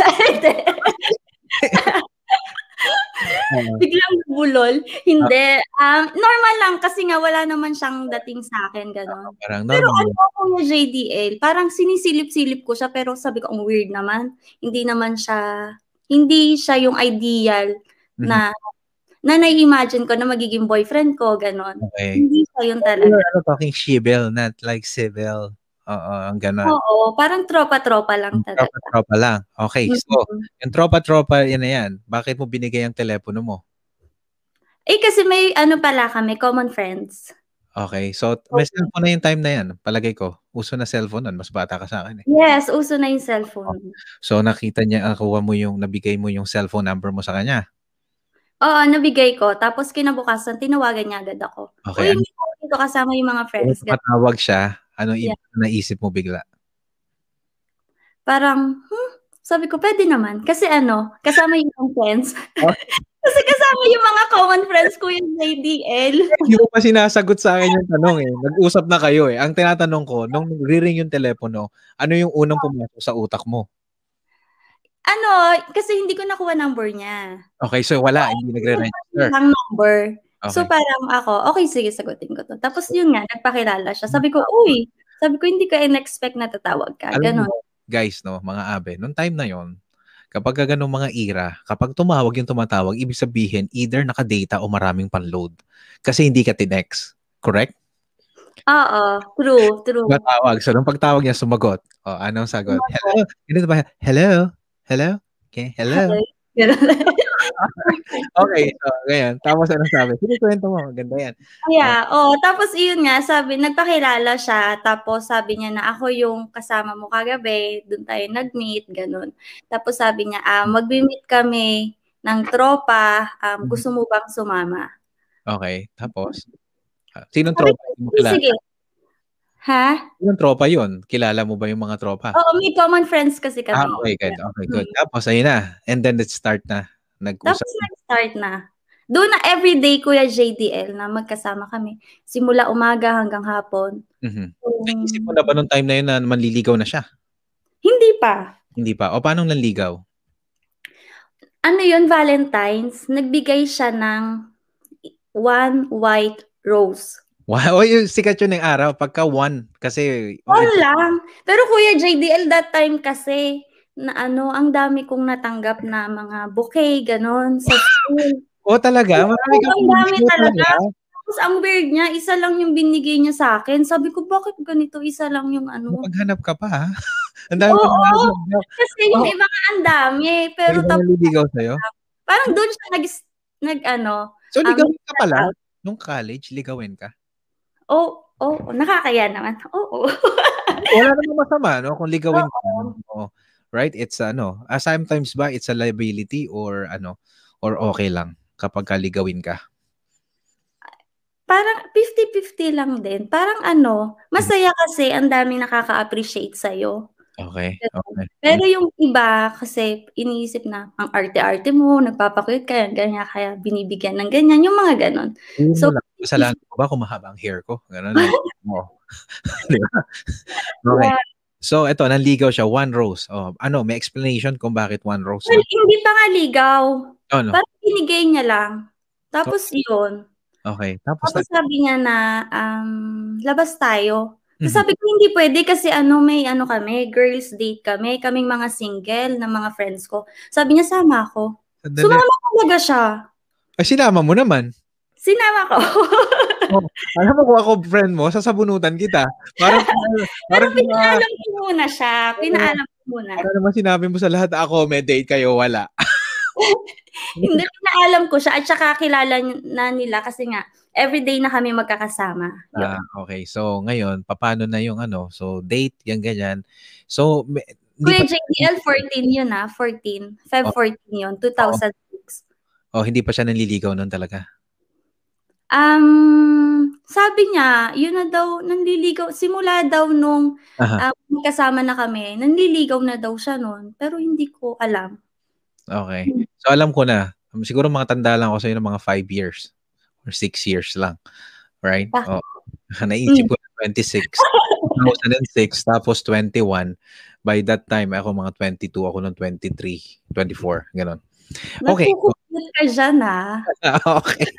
Oo. Biglang bulol. Hindi. Um, normal lang kasi nga wala naman siyang dating sa akin, gano'n. parang Pero normal. ano ako yung JDL, parang sinisilip-silip ko siya pero sabi ko, ang weird naman. Hindi naman siya, hindi siya yung ideal Mhm. na na nai-imagine ko na magiging boyfriend ko, gano'n. Okay. Hindi siya yung You're talaga. ano, talking shibel, not like civil. Oo, ang gano'n. Oo, parang tropa-tropa lang talaga. Tropa-tropa lang. Okay, so, Mhm. yung tropa-tropa, yan na yan. Bakit mo binigay ang telepono mo? Eh kasi may ano pala kami, common friends. Okay, so may Okay. cellphone na yung time na yan. Palagay ko, uso na cellphone nun. Mas bata ka sa akin eh. Yes, uso na yung cellphone. So nakita niya, ah, kuha mo yung, nabigay mo yung cellphone number mo sa kanya. Oo, nabigay ko. Tapos kinabukasan, tinawagan niya agad ako. Okay, Uy, ano, kasama yung mga kung friends. Ganun. matawag siya, ano Yeah. naisip mo bigla? Parang, hmm, sabi ko, pwede naman. Kasi ano, kasama yung friends. Oh. Kasi kasama yung mga common friends ko yung JDL. Hindi mo pa sinasagot sa akin yung tanong eh. Nag-usap na kayo eh. Ang tinatanong ko, nung ring yung telepono, ano yung unang pumasok sa utak mo? Ano, kasi hindi ko nakuha number niya. Okay, so wala, hindi nagre-register. Ang number. Okay. So parang ako, okay, sige, sagutin ko to. Tapos yun nga, nagpakilala siya. Sabi ko, uy, sabi ko, hindi ko in-expect na tatawag ka. Alam Ganon. mo, guys, no, mga abe, nung time na yon, kapag ka ganung mga era, kapag tumawag yung tumatawag, ibig sabihin, either naka-data o maraming pan-load. Kasi hindi ka tinex. Correct? Oo, true, true. Matawag. So, nung pagtawag niya, sumagot. O, anong sagot? Hello? Ganito ba? Hello? Hello? Okay, hello? Ganon. Okay, so, ngayon. Tapos, anong sabi? Sige, kwento mo. Ganda yan. Yeah, oh, tapos iyon nga, sabi, nagpakilala siya, tapos sabi niya na ako yung kasama mo kagabi, doon tayo nag-meet, ganun. Tapos sabi niya, ah, mag-meet kami ng tropa, um, gusto mo bang sumama? Okay, tapos? Ah, Sinong tropa? Sige. Ha? Sinong tropa yun? Kilala mo ba yung mga tropa? Oo, may common friends kasi kami. Ah, okay, good. Okay, good. Tapos, ayun na. And then, let's start na. Nag-usap. Tapos nag-start na. Doon na everyday, Kuya JDL, na magkasama kami. Simula umaga hanggang hapon. Mhm. So, Naisip mo na ba nung time na yun na manliligaw na siya? hindi pa. Hindi pa. O paano nanligaw? ano yun, Valentine's, nagbigay siya ng one white rose. Wow, yung sikat yun ng araw. Pagka one. Kasi, All lang. Pero Kuya JDL, that time kasi, na ano, ang dami kong natanggap na mga bouquet, ganon, sa school. oh talaga? Marami kang ang dami talaga. Tapos ang weird niya, isa lang yung binigay niya sa akin. Sabi ko, bakit ganito? Isa lang yung ano. Maghanap ka pa, ha? Ang dami Oo, oo. Kasi yung Oh. iba nga ang dami. Pero tapos, nanliligaw sa'yo? parang doon siya nag, nag ano, So, Um, ligawin ka pala? Nung college, ligawin ka? Oh, oh, nakakaya naman. Oo. Wala namang masama, no? Kung ligawin ka. Oo. Right? It's ano, uh, sometimes ba it's a liability or ano, or okay lang kapag kaligawin ka? parang 50-50 lang din. Parang ano, masaya kasi ang daming nakaka-appreciate sa'yo. Okay, Gano'n. okay. Pero yung iba kasi iniisip na ang arte-arte mo, nagpapa-cute ka, ganyan kaya binibigyan ng ganyan, yung mga gano'n. So mo lang, kasalanan ko ba kung mahaba ang hair ko? Gano'n. Oo. 'Di ba? Okay. Yeah. So eto, nanligaw siya, one rose. Oh, ano, may explanation kung bakit one rose? Well, hindi pa nga ligaw. Ano? Parang binigay niya lang. Tapos yun. Okay. Tapos, Tapos sabi niya na, um, labas tayo. Mhm. Sabi ko, hindi pwede kasi ano, may ano kami, girls date kami, kaming mga single na mga friends ko. Sabi niya, sama ako. Sandali. Sumama talaga siya. Ay, sinama mo naman. Sinama ko. Alam mo kung ako friend mo, sasabunutan kita. Parang, Pero parang, parang, pinaalam ko muna siya. Pinaalam ko muna. parang naman sinabi mo sa lahat, ako may date kayo, wala. Hindi, pinaalam ko siya. At saka kilala na nila kasi nga, everyday na kami magkakasama. Ah, okay. So, ngayon, paano na yung ano? So, date, yan, ganyan. So, may, Kuya pa, JDL, 14 yun ah. 14. Feb Oh. 14 yun. 2006. oh, hindi pa siya nanliligaw nun talaga. Um, sabi niya, yun na daw, nanliligaw, simula daw nung Aha. um, kasama na kami, nanliligaw na daw siya noon. Pero hindi ko alam. Okay. Hmm. So, alam ko na. Siguro mga tanda lang ako sa'yo ng mga 5 years or 6 years lang. Right? Bakit? Oh. Naisip ko na 26. 2006, tapos 21. By that time, ako mga 22, ako nung 23, 24, gano'n. Okay. Nagkukulit ka dyan ah. okay.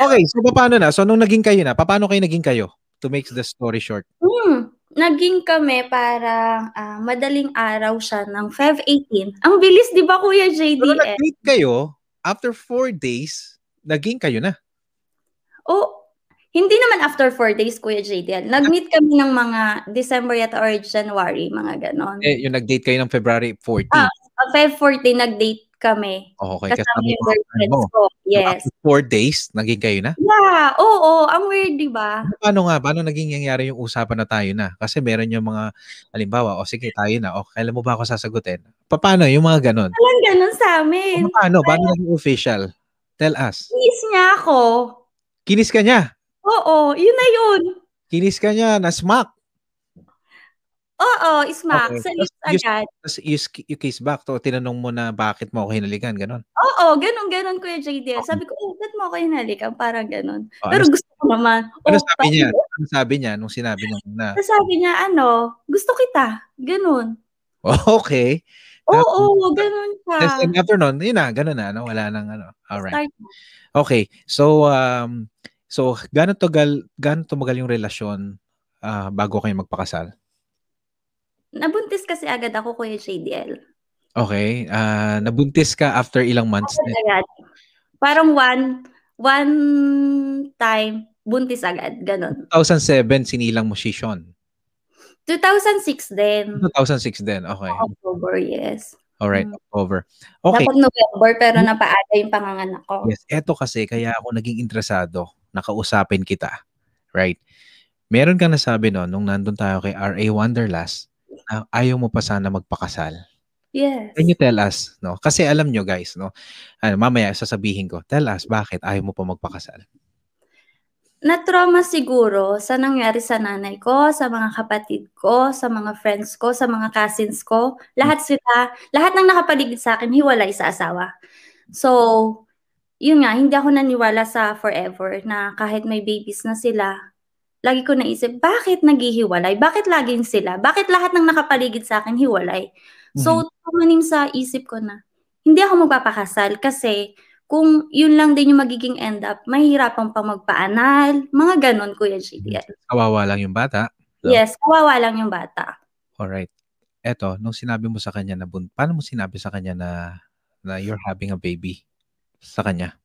Okay, so paano na? So nung naging kayo na, paano kayo naging kayo? To make the story short. Hmm. Naging kami para ah, madaling araw siya ng Feb 18. Ang bilis, di ba Kuya So nung JDL? nag-date kayo, after 4 days, naging kayo na. Oh, hindi naman after 4 days, Kuya JDL. Nag-meet kami ng mga December yata or January, mga ganon. Eh, yung nag-date kayo ng February 14. Ah, Uh, Feb 14, nag-date kami. okay, Kasama kasama yung girlfriends mo. ko. So, Yes. after 4 days, naging kayo na. Yeah, oo, ang weird, di ba? Paano nga? Paano naging nangyari yung usapan na tayo na? Kasi meron yung mga, halimbawa, o sige, tayo na. O, kailan mo ba ako sasagutin? Paano? Yung mga ganon. Walang ganun sa amin. Paano? Paano naging official? Tell us. Kiss niya ako. Kinis ka niya. Oo, yun na yun. Kinis ka niya na smack. Oo, smack. Okay. Sa lips agad. Tapos you, you kiss back to, tinanong mo na bakit mo ako hinalikan, ganon. Oo, ganun, ganun, Kuya JDL. Okay. Sabi ko, oh, ba't mo ako hinalikan? Parang ganun. O, Pero ano, gusto ko naman. ano Oh, sabi niya? Ano sabi niya nung sinabi niya na, sabi niya, ano, gusto kita. Ganun. okay. Oo, ganun siya. Tapos and after nun, yun na, ganon na, ano, wala nang ano. Alright. Start. Okay. So, um, so, gano'n tugal, gano'n tumagal yung relasyon ah, bago kayo magpakasal? Nabuntis kasi agad ako, Kuya JDL. Okay. ah nabuntis ka after ilang months din. Agad. Parang one, one time, buntis agad. Ganun. 2007, sinilang mo si Sean. 2006 din. 2006 din. Okay. October, yes. Alright. Mm. Over. Okay. Dapat November, pero napaaga yung panganganak ko. Yes, eto kasi kaya ako naging interesado, nakausapin kita. Right? Meron kang nasabi no, nung nandun tayo kay R.A. Wonderlust, na ayaw mo pa sana magpakasal. Yes. Can you tell us, no? Kasi alam nyo guys, no? Ano, mamaya sasabihin ko, tell us bakit ayaw mo pa magpakasal. Na-trauma siguro sa nangyari sa nanay ko, sa mga kapatid ko, sa mga friends ko, sa mga cousins ko. Lahat sila, lahat ng nakapaligid sa akin, hiwalay sa asawa. So, yun nga, hindi ako naniwala sa forever na kahit may babies na sila, lagi ko naisip, bakit naghihiwalay? Bakit laging sila? Bakit lahat ng nakapaligid sa akin hiwalay? So, tumanim sa isip ko na, hindi ako magpapakasal kasi kung yun lang din yung magiging end up, mahihirapan pa magpaanal, mga ganon, Kuya JDL. Kawawa lang yung bata. No? Yes, kawawa lang yung bata. Alright. Eto, nung sinabi mo sa kanya na, bun- paano mo sinabi sa kanya na, na you're having a baby? Sa kanya?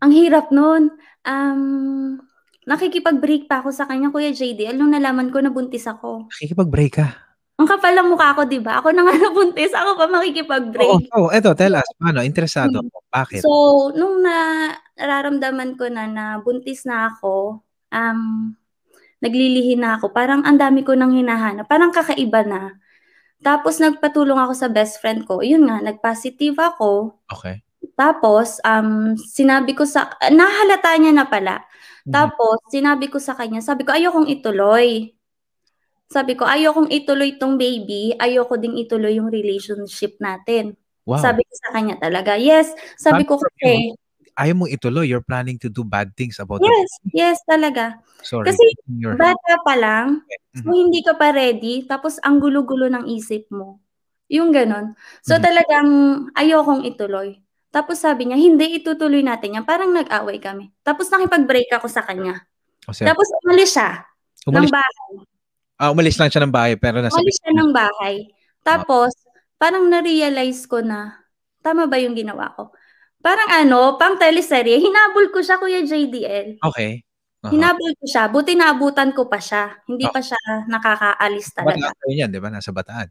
Ang hirap nun. Um, nakikipag-break pa ako sa kanya, Kuya JDL, nung nalaman ko na buntis ako. Nakikipag-break ka. Ang kapal ng mukha ko, di ba? Ako na nga nabuntis, ako pa Oo, makikipag-break. oh, eto, tell us. Paano? Interesado ko. Bakit? So, nung na nararamdaman ko na na buntis na ako, um, naglilihi na ako, parang ang dami ko nang hinahanap, parang kakaiba na. Tapos nagpatulong ako sa best friend ko, yun nga, nag-positive ako. okay. Tapos, um, sinabi ko sa, nahalata niya na pala. Mhm. Tapos, sinabi ko sa kanya, sabi ko, ayokong ituloy. Sabi ko, ayokong ituloy tong baby, ayoko ding ituloy yung relationship natin. Wow. Sabi ko sa kanya talaga, yes. Sabi ko kasi, Ayaw mong ituloy. You're planning to do bad things about yes, yes talaga. Sorry. Kasi your Bata pa lang, so Mhm. hindi ka pa ready, tapos ang gulo-gulo ng isip mo. Yung ganon. So Mhm. talagang ayokong ituloy. Tapos sabi niya, hindi, itutuloy natin yan. Parang nag-away kami. Tapos nakipag-break ako sa kanya. O, sir, Tapos umalis siya umalis, ng bahay. Ah, umalis lang siya ng bahay pero nasa Umalis siya ng bahay. Tapos, parang na-realize ko na, tama ba yung ginawa ko? Parang ano, pang teleserye, hinabol ko siya, Kuya JDL. Okay. Aha. Hinabol ko siya. Buti naabutan ko pa siya. Hindi pa siya nakakaalis talaga. Bataan kayo di ba? Nasa bataan.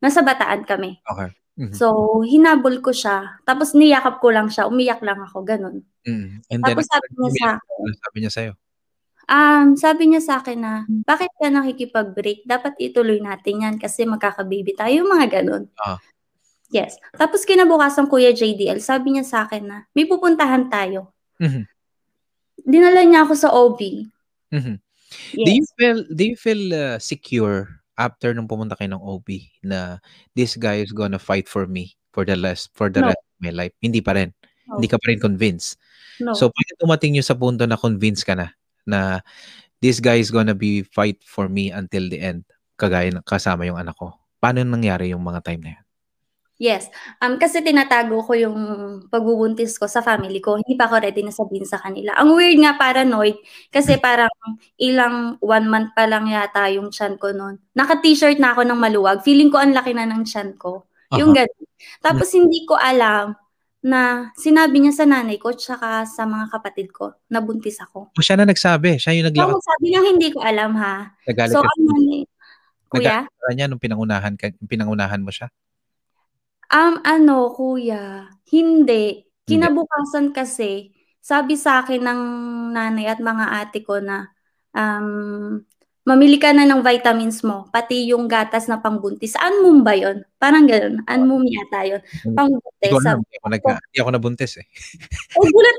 Nasa bataan kami. Okay. Mhm. So, hinabol ko siya. Tapos niyakap ko lang siya. Umiyak lang ako. Ganun. Mm. And then, Tapos sabi niya sa ano sabi niya sa'yo? Um, sabi niya sa akin na, bakit ka nakikipag-break? Dapat ituloy natin yan kasi magkakababy tayo. Mga ganun. Ah. Yes. Tapos kinabukasan Kuya JDL, sabi niya sa akin na, may pupuntahan tayo. Mhm. Dinala niya ako sa OB. Mhm. Yes. Do you feel do you feel uh, secure after nung pumunta kayo ng OB na this guy is gonna fight for me for the rest for the No. rest of my life? Hindi pa rin. No. Hindi ka pa rin convinced. no. So pag dumating yung sa punto na convinced ka na na this guy is gonna be fight for me until the end kagaya ng kasama yung anak ko. Paano nangyari yung mga time na yun? Yes. Um, kasi tinatago ko yung pagbubuntis ko sa family ko. Hindi pa ako ready na sabihin sa kanila. Ang weird nga, paranoid. Kasi parang ilang one month pa lang yata yung chan ko noon. Naka-t-shirt na ako ng maluwag. Feeling ko ang laki na ng chan ko. Yung Aha. ganun. Tapos hindi ko alam na sinabi niya sa nanay ko tsaka sa mga kapatid ko na buntis ako. O siya na nagsabi. Siya yung naglakad. So, sabi niya hindi ko alam ha. Nagalit So, ka ang nanay, kuya? sa kanya nung pinangunahan, ka, pinangunahan mo siya. Um, ano, kuya, hindi. Kinabukasan kasi, sabi sa akin ng nanay at mga ate ko na, um, mamili ka na ng vitamins mo, pati yung gatas na pangbuntis. Anmum ba yun? Parang ganun. Anmum yata yun. Pangbuntis. Hindi ako, nagka, hindi ako nabuntis eh. oh, gulat.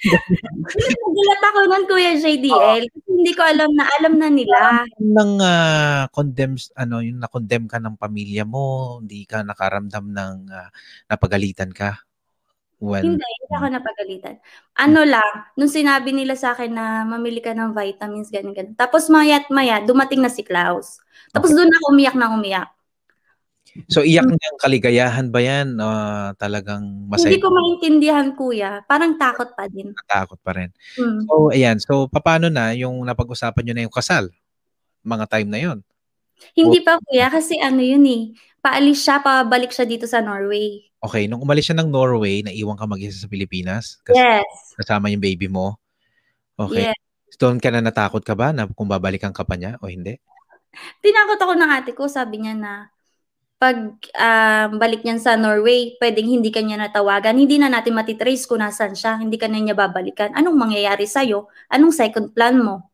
gulat, ako nun, Kuya JDL. Kasi hindi ko alam na alam na nila. Nang ah, condemns, ano, yung na-condemn ka ng pamilya mo, hindi ka nakaramdam ng ah, napagalitan ka. When, Hindi, hindi ako napagalitan. Ano lang, nung sinabi nila sa akin na mamili ka ng vitamins, ganyan, ganyan. Tapos maya't maya, dumating na si Klaus. Tapos doon ako umiyak na umiyak. So iyak ng kaligayahan ba yan? Ah, talagang masaya Hindi ko maintindihan, kuya. Parang takot pa din. takot pa rin. Hmm. So ayan, so paano na yung napag-usapan nyo na yung kasal? Mga time na yon. Hindi pa, kuya, kasi ano yun eh. Paalis siya, pabalik siya dito sa Norway. Okay, nung umalis siya ng Norway, naiwan ka mag-isa sa Pilipinas? Kas- Yes. Kasama yung baby mo? Okay. Yes. Doon ka na natakot ka ba na kung babalikan ka pa niya o hindi? Tinakot ako ng ate ko, sabi niya na pag um, balik niyan sa Norway, pwedeng hindi kanya natawagan, hindi na natin matitrace kung nasan siya, hindi ka na niya babalikan. Anong mangyayari sa'yo? Anong second plan mo?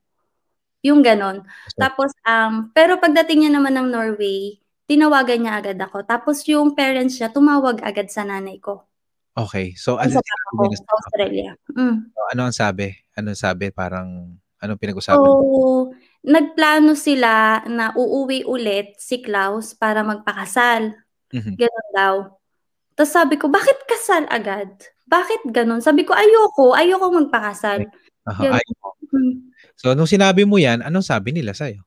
Yung ganon. So, Tapos, um, pero pagdating niya naman ng Norway, tinawagan niya agad ako. Tapos yung parents niya, tumawag agad sa nanay ko. okay. So, Sa ano, papa ko, sa Australia. Mm. ano ang sabi? Ano ang sabi? Parang, anong pinag-usapan? So, nagplano sila na uuwi ulit si Klaus para magpakasal. Mhm. Ganon daw. Tapos sabi ko, bakit kasal agad? Bakit ganon? Sabi ko, ayoko. Ayoko magpakasal. Aha, Yun. ay- Hmm. so, nung sinabi mo yan, anong sabi nila sa'yo?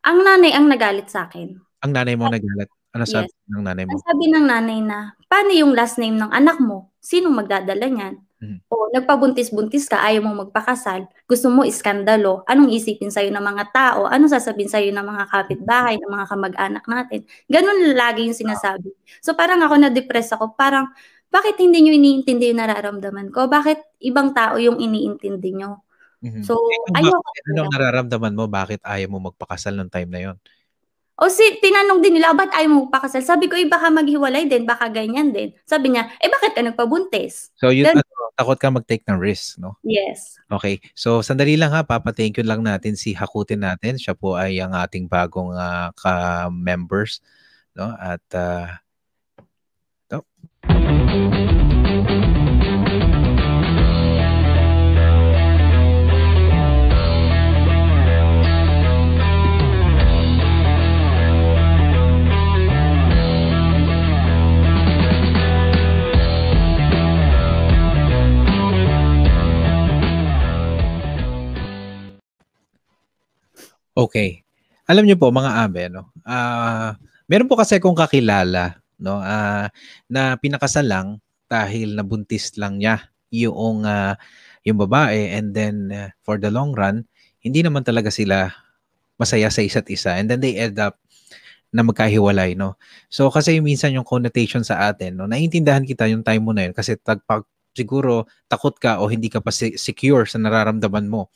Ang nanay ang nagalit sa akin. Ang nanay mo nagalit. Ano sabi ng nanay mo? Ang sabi ng nanay na, paano yung last name ng anak mo? Sinong magdadala niyan? Mhm. O nagpabuntis-buntis ka, ayaw mong magpakasal, gusto mo iskandalo, anong isipin sa'yo ng mga tao, anong sasabihin sa'yo ng mga kapitbahay, ng mga kamag-anak natin. Ganun lagi yung sinasabi. So parang ako na-depress ako, parang bakit hindi nyo iniintindi yung nararamdaman ko? Bakit ibang tao yung iniintindi nyo? Mhm. So, Eh, ayoko Anong nararamdaman mo? Bakit ayaw mo magpakasal ng time na yon? O si, tinanong din nila, ba't ayaw mo magpakasal? Sabi ko, eh baka maghiwalay din, baka ganyan din. Sabi niya, eh bakit ka nagpabuntis? So, yun, Gan- ano, takot ka mag-take ng risk, no? Yes. Okay. So, sandali lang ha. Papa-thank you lang natin si Hakutin natin. Siya po ay ang ating bagong ah, ka-members. No? At ah, ito. Okay. Alam niyo po mga abe, no? Ah, meron po kasi akong kakilala, no, ah, na pinakasal lang dahil nabuntis lang niya yung ah, yung babae and then uh, for the long run, hindi naman talaga sila masaya sa isa't isa and then they end up na magkahiwalay, no? So kasi minsan yung connotation sa atin, no, naiintindihan kita yung time mo na yun kasi tagpag siguro takot ka o hindi ka pa se- secure sa nararamdaman mo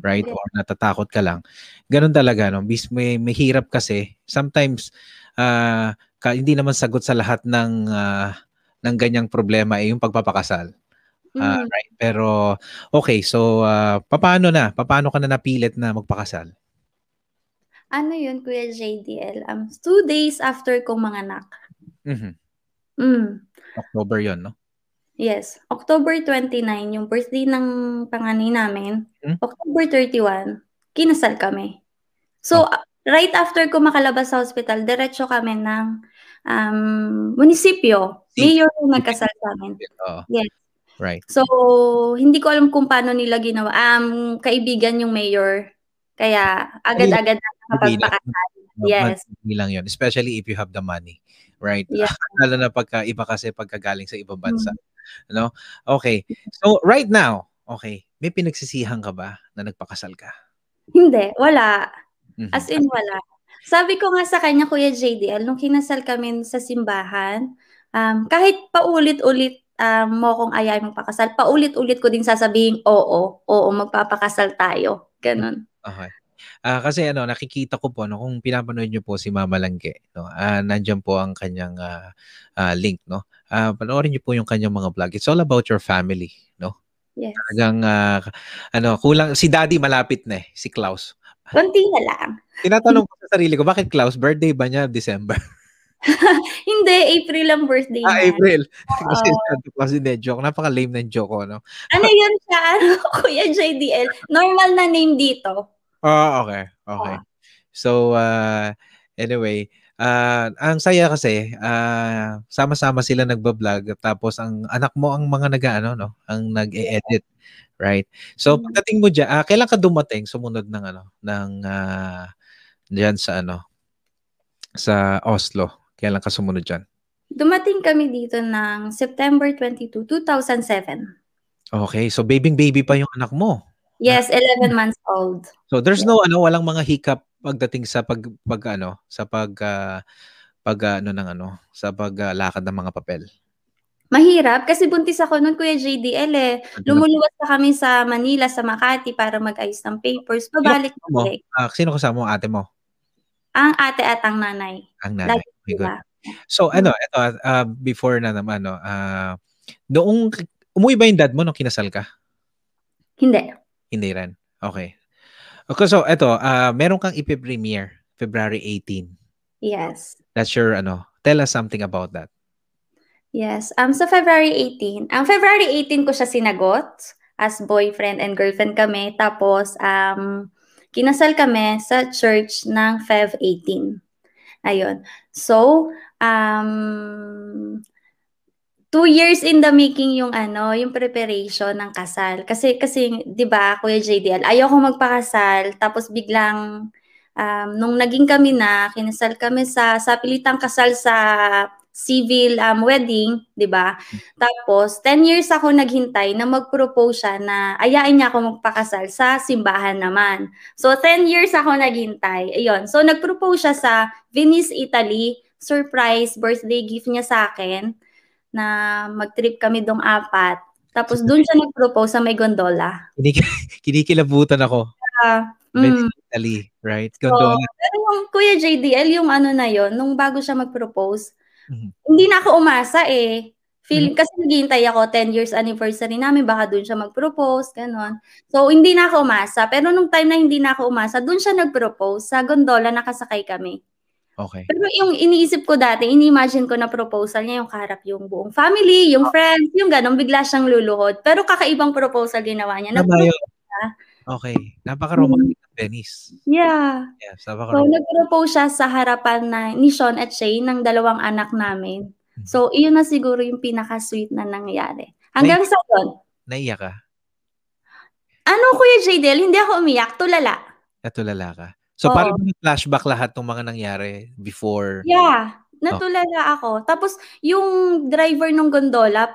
right? Or natatakot ka lang. Ganun talaga, no? Bis may, may hirap kasi. Sometimes, ah, ka, hindi naman sagot sa lahat ng ah, ng ganyang problema eh, yung pagpapakasal. Ah, Mm. right? Pero, okay, so, ah, paano na? Paano ka na napilit na magpakasal? Ano yun, Kuya JDL? Um, two days after kong manganak. Mhm. Mm. October yon no? Yes. October 29, yung birthday ng panganay namin. Hmm? October 31, kinasal kami. So, Oh. right after ko makalabas sa hospital, diretso kami ng um, munisipyo. Si- Mayor yung nagkasal sa amin. Oo. Yes. Right. So, hindi ko alam kung paano nila ginawa. Um, kaibigan yung mayor. Kaya, agad-agad na nakapagpakasal. Yes. Lang yun. Especially if you have the money. Right? Yeah. Lalo na pagka iba kasi pagkagaling sa ibang bansa. Mm. No? Okay. So, right now, okay, may pinagsisihan ka ba na nagpakasal ka? Hindi, wala. Mhm. As in, wala. Sabi ko nga sa kanya, Kuya JDL, nung kinasal kami sa simbahan, um, kahit paulit-ulit um, mo kong ayaw magpakasal, paulit-ulit ko din sasabihin, oo, oo, magpapakasal tayo. Ganon. Okay. Ah, kasi ano, nakikita ko po no kung pinapanood niyo po si Mama Langge, no. Ah, nandiyan po ang kanyang ah, ah, link, no. Ah, panoorin niyo po yung kanyang mga vlog. It's all about your family, no. Yes. Talagang ah, ano, kulang si Daddy malapit na eh, si Klaus. Konti na lang. Tinatanong ko sa sarili ko, bakit Klaus birthday ba niya December? Hindi, April ang birthday ah, niya. April. kasi Oo. sabi ko kasi hindi, joke. Napaka-lame ng joke ko, no. Ano yun siya, ano, Kuya JDL? Normal na name dito. Ah, okay. Okay. So, uh, anyway, uh, ang saya kasi, uh, sama-sama sila nagba-vlog tapos ang anak mo ang mga nag-ano, no? Ang nag-e-edit, right? So, Mm. pagdating mo diyan, ah, kailan ka dumating sumunod ng ano, ng uh, diyan sa ano, sa Oslo? Kailan ka sumunod diyan? Dumating kami dito ng September 22, 2007. Okay, so babying baby pa yung anak mo. Yes, 11 months old. So there's no ano, walang mga hiccup pagdating sa pag pag ano, sa pag ah, pag ah, ano ng ano, sa paglakad ng mga papel. Mahirap kasi buntis ako noon Kuya JDL eh. Lumuluwas pa kami sa Manila, sa Makati para mag-ayos ng papers. Pabalik mo, ah, sino kasama mo ate mo? Ang ate at ang nanay. Ang nanay. Lagi Okay, good. sila. So ano, ito ah, before na naman no, ah noong umuwi ba yung dad mo nung kinasal ka? Hindi. Hindi rin. Okay. Okay, so ito, ah meron kang ipi-premiere February 18. Yes. That's your ano, tell us something about that. Yes. Um, sa February 18, ang February 18 ko siya sinagot as boyfriend and girlfriend kami. Tapos, um, kinasal kami sa church ng Fev 18. Ayun. So, um, two years in the making yung ano, yung preparation ng kasal. Kasi, kasi, di ba, Kuya JDL, ayoko magpakasal, tapos biglang, um, nung naging kami na, kinasal kami sa, sa pilitang kasal sa civil um, wedding, di ba? Tapos, 10 years ako naghintay na mag-propose siya na ayain niya ako magpakasal sa simbahan naman. So, 10 years ako naghintay. Ayun. So, nag-propose siya sa Venice, Italy. Surprise birthday gift niya sa akin na mag-trip kami dong apat. Tapos, doon siya nag-propose sa may gondola. Kinik- kinikilabutan ako. Venice, mm. Italy, right? So, Gondola. pero yung Kuya JDL, yung ano na yon nung bago siya mag-propose, Mhm. hindi na ako umasa eh. Feel, Mhm. Kasi naghihintay ako 10 years anniversary namin, baka doon siya mag-propose, ganon. So, hindi na ako umasa. Pero nung time na hindi na ako umasa, doon siya nag-propose, sa gondola nakasakay kami. Okay. Pero yung iniisip ko dati, ini-imagine ko na proposal niya, yung kaharap yung buong family, yung friends, yung ganon, bigla siyang luluhod. Pero kakaibang proposal ginawa niya. Yun. Okay. Napaka-romantic ng Venice. yeah. Yes, So, napaka-romantic. nag-propose siya sa harapan na, ni Sean at Shay ng dalawang anak namin. So, iyon na siguro yung pinaka-sweet na nangyari. Hanggang sa doon, Naiyak ka? ano Kuya Jadel, hindi ako umiyak, tulala. Natulala ka? So Oo. parang flashback lahat ng mga nangyari before. Yeah, natulala ako. Tapos yung driver ng gondola,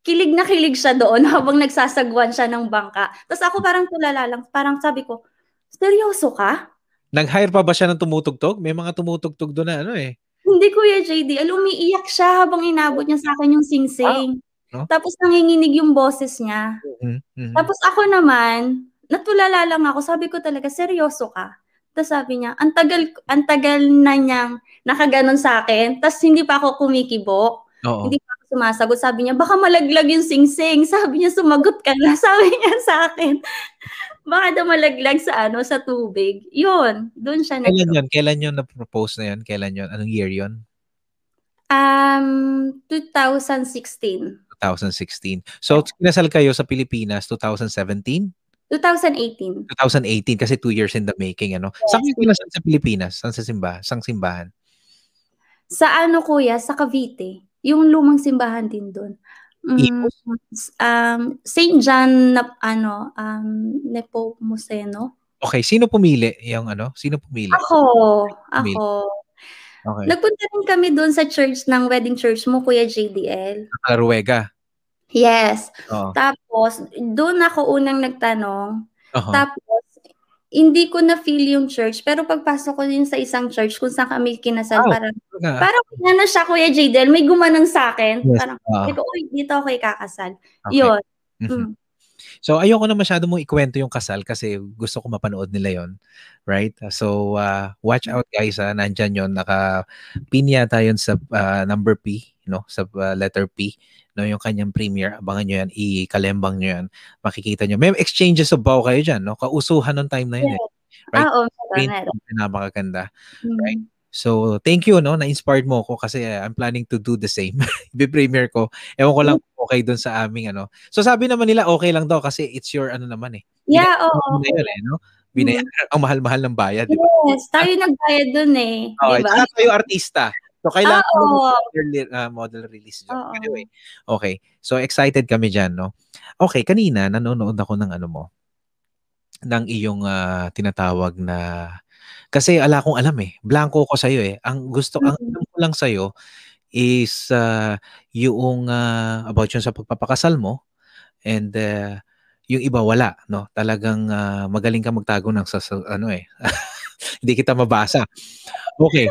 kilig na kilig siya doon habang nagsasagwan siya ng bangka. Tapos ako parang tulala lang, parang sabi ko, seryoso ka? Nag-hire pa ba siya ng tumutugtog? May mga tumutugtog doon na ano eh. Hindi Kuya JD, al umiiyak siya habang inabot niya sa akin yung singsing. No? Tapos nanginginig yung boses niya. Mhm, mhm. Tapos ako naman, natulala lang ako. Sabi ko talaga, seryoso ka? Tapos sabi niya, ang tagal, ang tagal na niyang nakaganon sa akin. Tapos hindi pa ako kumikibo. Oo. Hindi pa ako sumasagot. Sabi niya, baka malaglag yung singsing. Sabi niya, sumagot ka na. Sabi niya sa akin, baka daw malaglag sa ano, sa tubig. Yun, doon siya nag- Kailan yun? Kailan yun na-propose na yun? Kailan yun? Anong year yun? Um, 2016. 2016. So, kinasal kayo sa Pilipinas 2017? 2018. 2018 kasi two years in the making, ano? Saan kayo kinasal sa Pilipinas? Saan sa simbahan? Saan simbahan? Sa ano kuya, sa Cavite. Yung lumang simbahan din doon. Mm, um, St. John na ano, um, Nepomuceno. Okay, sino pumili? Yung ano? Sino pumili? Ako, Pumili. ako. Okay. Nagpunta rin kami doon sa church ng wedding church mo, Kuya JDL. Ruega. Yes. Oo. Tapos, doon ako unang nagtanong. Oho. Tapos, hindi ko na-feel yung church. Pero pagpasok ko din sa isang church kung saan kami kinasal, Oh. parang, Ruega. parang ano siya, Kuya JDL, may gumanang sa akin. Yes. Parang, Ah, sabi ko, uy, dito ako ikakasal. okay. Yun. Mhm. Mm. So ayoko na masyado mong ikwento yung kasal kasi gusto ko mapanood nila yon, right? So uh, watch out guys, ha? nandyan yon naka-pin yata yun sa uh, number P, no? Sa uh, letter P, no? Yung kanyang premiere, abangan nyo yan, i-kalembang nyo yan, makikita nyo. May exchanges of bow kayo dyan, no? Kausuhan ng time na yun eh. Right. Ah, oo, meron, napakaganda. Mm. Right. So, thank you, no? Na-inspired mo ako kasi uh, I'm planning to do the same. Be-premiere ko. Ewan ko lang okay doon sa aming ano. So, sabi naman nila okay lang daw kasi it's your ano naman eh. Yeah, oo. Ano na yun eh, no? Binaya, ang mahal-mahal ng bayad, di ba? Yes, tayo nagbayad dun eh. Okay, Diba? tsaka tayo artista. So, kailangan mo model, uh, model release dyan. Oo. Anyway, okay. So, excited kami dyan, no? Okay, kanina, nanonood ako ng ano mo, ng iyong ah, tinatawag na, kasi ala kong alam eh, blanco ko sa'yo eh. Ang gusto, ang Mm. alam ko lang sa'yo is ah, yung ah, about yung sa pagpapakasal mo and ah, yung iba wala, no? Talagang ah, magaling ka magtago ng sa, sa- ano eh. Hindi kita mabasa. Okay.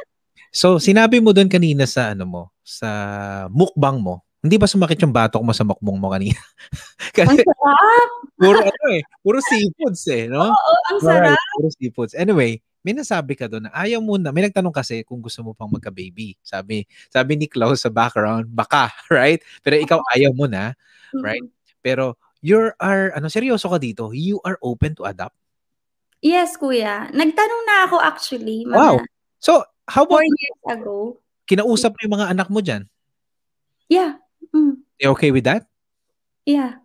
So, sinabi mo doon kanina sa ano mo, sa mukbang mo. Hindi ba sumakit yung batok mo sa mukbang mo kanina? Ang Kasi sarap! puro ano eh, puro seafoods eh, no? Oo, ang sarap! Puro seafoods. Anyway, may nasabi ka doon na ayaw mo na. May nagtanong kasi kung gusto mo pang magka-baby. Sabi, sabi ni Klaus sa background, baka, right? Pero ikaw ayaw mo na. Right. Pero you are, ano, seryoso ka dito, you are open to adopt. Yes, kuya. Nagtanong na ako actually, mga Wow. So, how four about years ago. kinausap mo yung mga anak mo dyan? Yeah. Mm, They okay with that? yeah.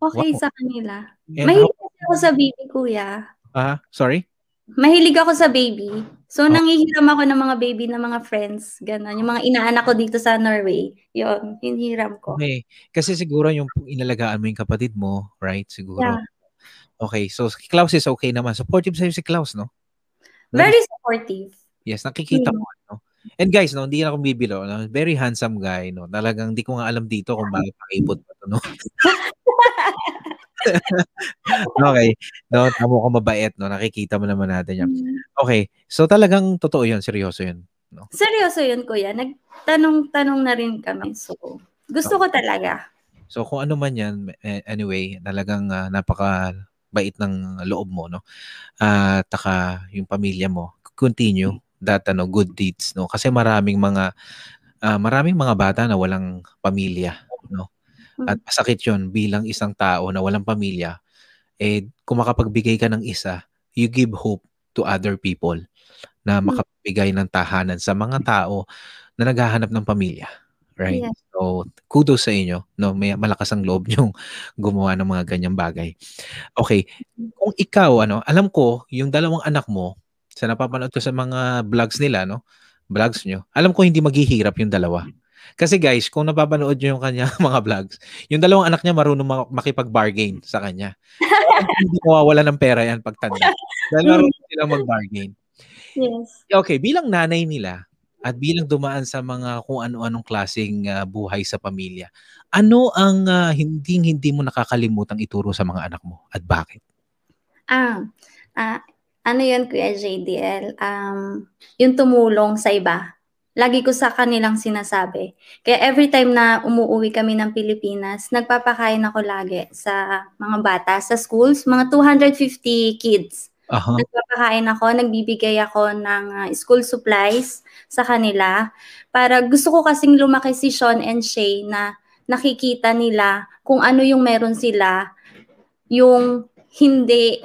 Okay Wow. sa kanila. And Mahilig kasi ako sa baby, kuya. how, ah, sorry? Mahilig ako sa baby. So, Oh. nanghihiram ako ng mga baby ng mga friends. Ganon. Yung mga inaanak ko dito sa Norway. Yun, hinihiram ko. Okay. Kasi siguro yung inalagaan mo yung kapatid mo, right? Siguro. Yeah. Okay. So, si Klaus is okay naman. Supportive sa'yo si Klaus, no? Very supportive. Yes, nakikita Mm. ko. No? And guys, no, hindi na ako bibilo. No? Very handsome guy. No? Talagang hindi ko nga alam dito kung bakit pakipot pa. No? okay. No, tamo ko mabait. No? Nakikita mo naman natin yan. Mm. Okay. So talagang totoo yun. Seryoso yun. Seryoso yun, kuya. Nagtanong-tanong na rin kami. So, gusto ko talaga. So kung ano man yan, eh, anyway, talagang ah, napaka bait ng loob mo, no? At taka yung pamilya mo, continue that ano good deeds, no? Kasi maraming mga ah, maraming mga bata na walang pamilya, no? At masakit 'yon bilang isang tao na walang pamilya. Eh kung makapagbigay ka ng isa, you give hope to other people na Mm. makapagbigay ng tahanan sa mga tao na naghahanap ng pamilya. Right? Yes. So, kudos sa inyo. No? May malakas ang loob yung gumawa ng mga ganyang bagay. Okay. Kung ikaw, ano, alam ko, yung dalawang anak mo, sa napapanood ko sa mga vlogs nila, no? Vlogs nyo, alam ko hindi maghihirap yung dalawa. Kasi guys, kung napapanood nyo yung kanya mga vlogs, yung dalawang anak niya marunong ma- makipag-bargain sa kanya. Hindi mawawala ng pera yan pagtanda. Dahil marunong silang mag-bargain. Yes. Okay, bilang nanay nila at bilang dumaan sa mga kung ano-anong klaseng uh, buhay sa pamilya, ano ang uh, hindi-hindi mo nakakalimutang ituro sa mga anak mo at bakit? Ah, ah ano yun, Kuya JDL? Um, yung tumulong sa iba. Lagi ko sa kanilang sinasabi. Kaya every time na umuwi kami ng Pilipinas, nagpapakain ako lagi sa mga bata sa schools, mga 250 kids. Uh-huh. Nagpapakain ako, nagbibigay ako ng uh, school supplies sa kanila para gusto ko kasing lumaki si Sean and Shay na nakikita nila kung ano yung meron sila yung hindi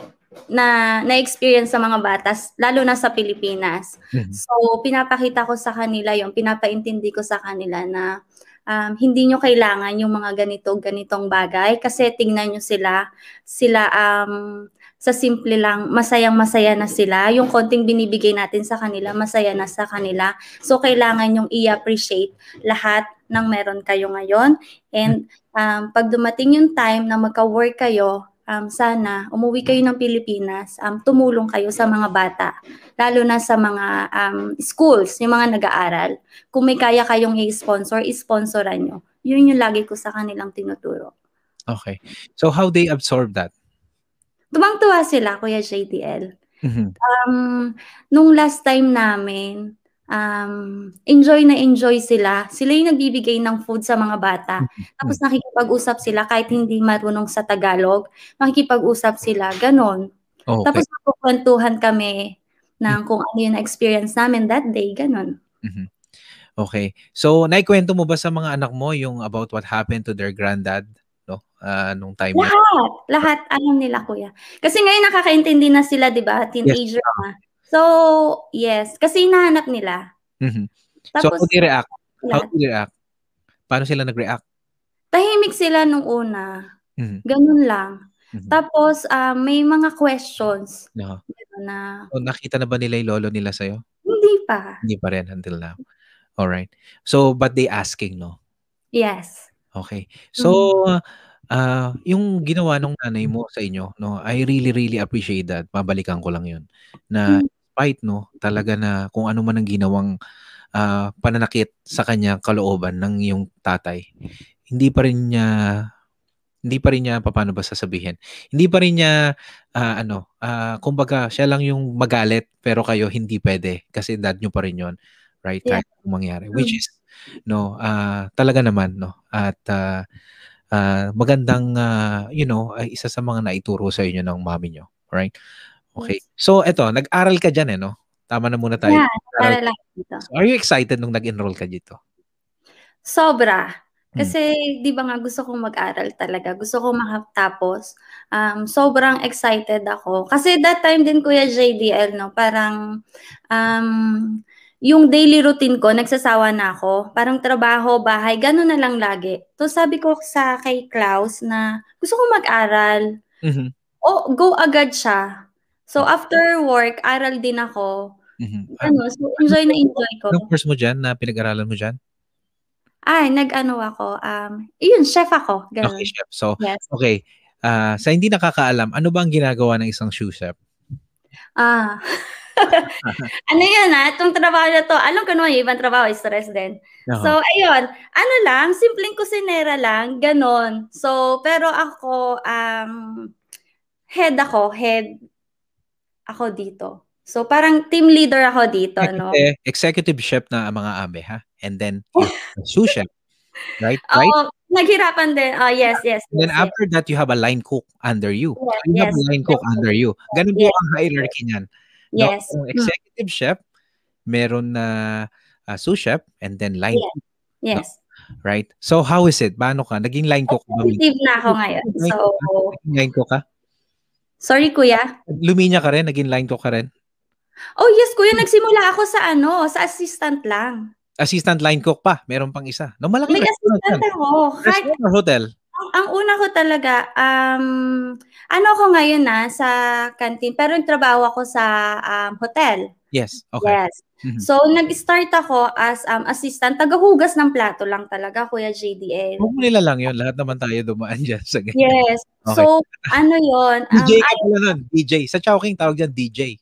na na-experience sa mga batas, lalo na sa Pilipinas. Mhm. So, pinapakita ko sa kanila yung pinapaintindi ko sa kanila na um, hindi nyo kailangan yung mga ganito, ganitong bagay kasi tingnan nyo sila, sila um, sa simple lang, masayang masaya na sila. Yung konting binibigay natin sa kanila, masaya na sa kanila. So, kailangan yung i-appreciate lahat ng meron kayo ngayon. And um, pag dumating yung time na magka-work kayo, um, sana umuwi kayo ng Pilipinas, um, tumulong kayo sa mga bata, lalo na sa mga um, schools, yung mga nag-aaral. Kung may kaya kayong i-sponsor, i-sponsoran nyo. Yun yung lagi ko sa kanilang tinuturo. Okay. So how they absorb that? Tumang-tuwa sila, Kuya JDL. Mm-hmm. Um, nung last time namin, um, enjoy na enjoy sila. Sila yung nagbibigay ng food sa mga bata. Mm-hmm. Tapos nakikipag-usap sila kahit hindi marunong sa Tagalog. Nakikipag-usap sila, ganon. Okay. Tapos nakukwentuhan kami ng kung ano yung experience namin that day, ganon. Mm-hmm. Okay. So, naikwento mo ba sa mga anak mo yung about what happened to their granddad? No? Uh, nung time lahat, niya? Lahat. Alam nila, kuya. Kasi ngayon nakakaintindi na sila, di ba? Teenager yes. na. So, yes. Kasi hinahanap nila. Mm-hmm. Tapos, so, how they react? How do they react? Paano sila nag-react? Tahimik sila nung una. Mm-hmm. Ganun lang. Mm-hmm. Tapos, uh, may mga questions. No. Na, so, nakita na ba nila yung lolo nila sa'yo? Hindi pa. Hindi pa rin until now. All right. So, but they asking, no? Yes. Okay. So, mm-hmm. uh, yung ginawa ng nanay mo sa inyo, no, I really, really appreciate that. Mabalikan ko lang yun. Na mm-hmm despite no, talaga na kung ano man ang ginawang uh, pananakit sa kanya kalooban ng yung tatay, hindi pa rin niya hindi pa rin niya paano ba sasabihin. Hindi pa rin niya uh, ano, uh, kumbaga siya lang yung magalit pero kayo hindi pwede kasi dad niyo pa rin 'yon. Right? Yeah. Kahit mangyari. Which is no, uh, talaga naman no. At uh, uh, magandang uh, you know, uh, isa sa mga naituro sa inyo ng mami niyo, right? Okay. So, eto, nag-aral ka dyan eh, no? Tama na muna tayo. Yeah, nag-aral ako dito. So, are you excited nung nag-enroll ka dito? Sobra. Hmm. Kasi, hmm. di ba nga, gusto kong mag-aral talaga. Gusto kong makatapos. Um, sobrang excited ako. Kasi that time din, Kuya JDL, no? Parang, um, yung daily routine ko, nagsasawa na ako. Parang trabaho, bahay, gano'n na lang lagi. So, sabi ko sa kay Klaus na gusto kong mag-aral. Mm-hmm. O, go agad siya. So, after work, aral din ako. Mm-hmm. Ano, so enjoy na enjoy ko. Anong course mo dyan na pinag-aralan mo dyan? Ay, nag-ano ako. Um, yun, chef ako. Ganun. Okay, chef. So, yes. okay. Uh, sa hindi nakakaalam, ano ba ang ginagawa ng isang shoe chef? Ah. ano yun ah, itong trabaho na to, alam ko naman yung ibang trabaho, stress din. Uh-huh. So, ayun, ano lang, simpleng kusinera lang, ganon. So, pero ako, um, head ako, head ako dito. So parang team leader ako dito, no? Executive chef na mga abe, ha? And then sous chef. Right? Right? Oh, naghirapan din. Oh, yes, yes. And then yes, after yes. that, you have a line cook under you. Yes, you yes, have a line cook under you. Ganun yes, po ang hierarchy niyan. No? Yes. So, executive hmm. chef, meron na uh, sous chef, and then line yes. cook. Yes. No? Right? So how is it? Paano ka? Naging line cook ba? Executive na ako ngayon. So, Naging line cook ka? Sorry, kuya. Luminya ka rin? Naging line cook ka rin? Oh, yes, kuya. Nagsimula ako sa ano, sa assistant lang. Assistant line cook pa? Meron pang isa? No, malaki May assistant ako. Restaurant or hotel? Ang, ang una ko talaga, um, ano ako ngayon na sa canteen, pero trabaho ako sa um, hotel. Yes, okay. Yes. Mm-hmm. So, nag-start ako as um, assistant. Tagahugas ng plato lang talaga, Kuya JDL. Huwag nila lang yun. Lahat naman tayo dumaan dyan sa ganyan. Yes. Okay. So, ano yon DJ um, ka pala nun. DJ. Sa Chowking, tawag dyan DJ.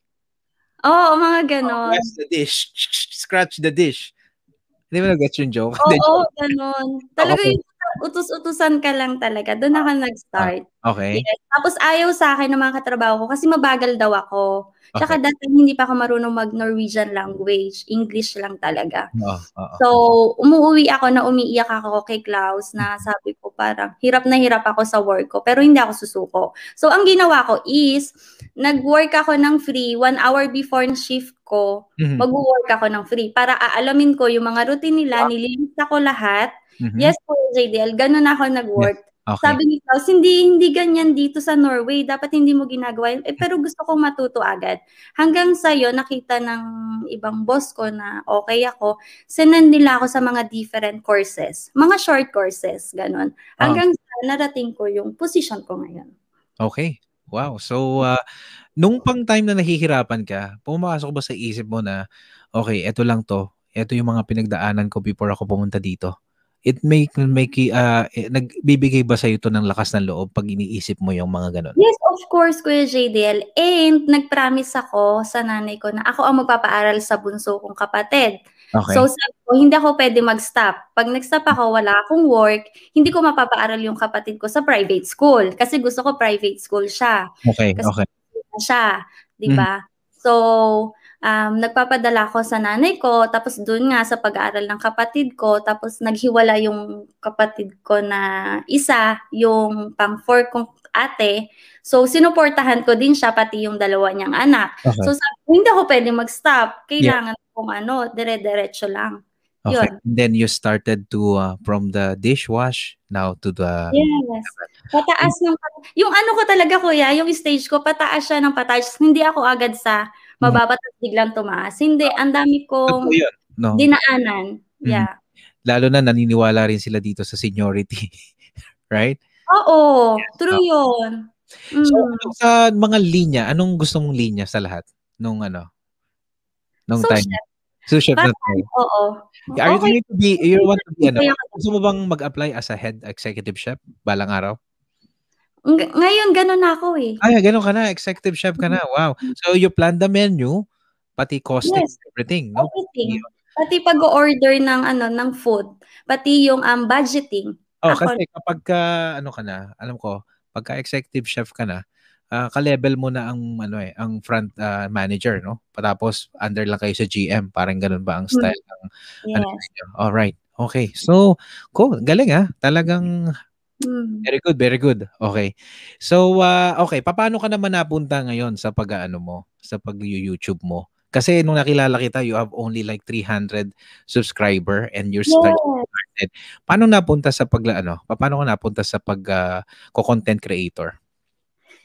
Oo, mga ganon. Scratch the dish. Scratch the dish. Hindi mo nag-gets yung joke? Oo, ganon. Talaga Okay. yung utus-utusan ka lang talaga. Doon ako nag-start. Okay. Yes. Tapos ayaw sa akin ng mga katrabaho ko kasi mabagal daw ako. Tsaka Okay. dati hindi pa ako marunong mag-Norwegian language. English lang talaga. Oo, oo. So, umuwi ako na umiiyak ako kay Klaus na sabi ko parang hirap na hirap ako sa work ko pero hindi ako susuko. So, ang ginawa ko is nag-work ako ng free one hour before ng shift ko. Mhm. Mag-work ako ng free para aalamin ko yung mga routine nila, nililista ko lahat. Mhm. Yes po, JDL, ganun ako nag-work. Okay. Sabi ni Klaus, hindi, hindi ganyan dito sa Norway. Dapat hindi mo ginagawa. Eh, pero gusto kong matuto agad. Hanggang sa'yo, nakita ng ibang boss ko na okay ako, sinend nila ako sa mga different courses. Mga short courses, ganun. Hanggang sa narating ko yung position ko ngayon. Okay. Wow. So, uh, nung pang time na nahihirapan ka, pumasok ba sa isip mo na, okay, eto lang to. Eto yung mga pinagdaanan ko before ako pumunta dito. It make, make uh, eh, nagbibigay ba sa ito ng lakas ng loob pag iniisip mo yung mga ganun? Yes, of course, Kuya JDL. And nag-promise ako sa nanay ko na ako ang magpapaaral sa bunso kong kapatid. Okay. So sabi ko, hindi ako pwede mag-stop. Pag nag-stop ako, wala akong work, hindi ko mapapaaral yung kapatid ko sa private school. Kasi gusto ko private school siya. okay. kasi- Okay. Siya, di ba? So, um, nagpapadala ko sa nanay ko, tapos doon nga sa pag-aaral ng kapatid ko, tapos naghiwala yung kapatid ko na isa, yung pang four kong ate. So, sinuportahan ko din siya, pati yung dalawa niyang anak. Okay. So, sabi ko, hindi ako pwede mag-stop. Kailangan kong ano, dire-diretso lang. okay. yun. And then you started to, uh, from the dishwash now to the, Yes. Pataas ng yung ano ko talaga kuya, yung stage ko pataas siya ng pataas. Hindi ako agad sa mababa tapos biglang tumaas. Hindi, ang dami kong yun. No? dinaanan. Yeah. Lalo na naniniwala rin sila dito sa seniority. right? Oo, true yun. Mm. So, ano sa mga linya, anong gusto mong linya sa lahat? Nung ano? Nung So, time? chef, Sous chef na tayo. oo. Are you going to be, you want to be, ano? Gusto mo bang mag-apply as a head executive chef balang araw? Ng- Ngayon, ganun na ako eh. Ay, ganun ka na, executive chef ka na. Wow. So you plan the menu, pati costing, Yes. everything, no? Everything. Pati pag-order ng ano ng food, pati yung um, budgeting. Oh, Ako- kasi kapag ka, ano ka na, alam ko, pagka executive chef ka na, ah, ka-level mo na ang ano eh, ang front ah, manager, no? Tapos under lang kayo sa GM, parang ganun ba ang style ng ano Yes. ninyo? All right. Okay. So, cool. Galing ah. Talagang Mm. very good, very good. Okay. So, ah, okay, paano ka naman napunta ngayon sa pag-ano mo, sa pag-YouTube mo? Kasi nung nakilala kita, you have only like 300 subscriber and you're Yes. paano napunta sa pag ano? Paano ka napunta sa pag ah, ko-content creator?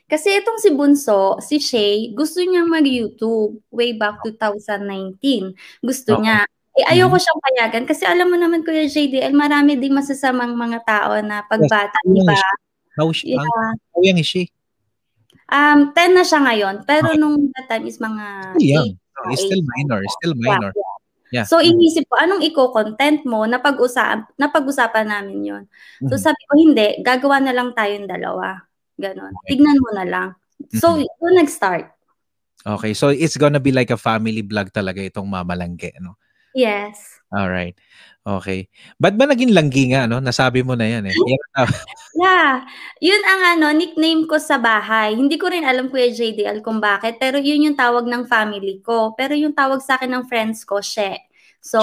Kasi itong si Bunso, si Shay, gusto niyang mag-YouTube way back 2019. Gusto Oo. niya. Eh, ayoko siyang payagan kasi alam mo naman Kuya JDL, marami ding masasamang mga tao na pagbata, Yes, di ba? How, is- Yeah. how young is she? Um, 10 na siya ngayon, pero nung that time is mga Still young. 8. No, is still minor, still minor. Yeah. So inisip ko, anong iko-content mo? Napag-usapan, napag-usapan namin yon. So Mhm. sabi ko, hindi, gagawa na lang tayong dalawa. Ganon. Okay. Tignan mo na lang. So, Mhm. doon nag-start. Okay, so it's gonna be like a family vlog talaga itong mamalangge, no? Yes. All right. Okay. Ba't ba naging langgi nga, no? Nasabi mo na yan eh. Yeah. Yun ang ano, nickname ko sa bahay. Hindi ko rin alam Kuya JDL kung bakit, pero yun yung tawag ng family ko. Pero yung tawag sa akin ng friends ko, She. So,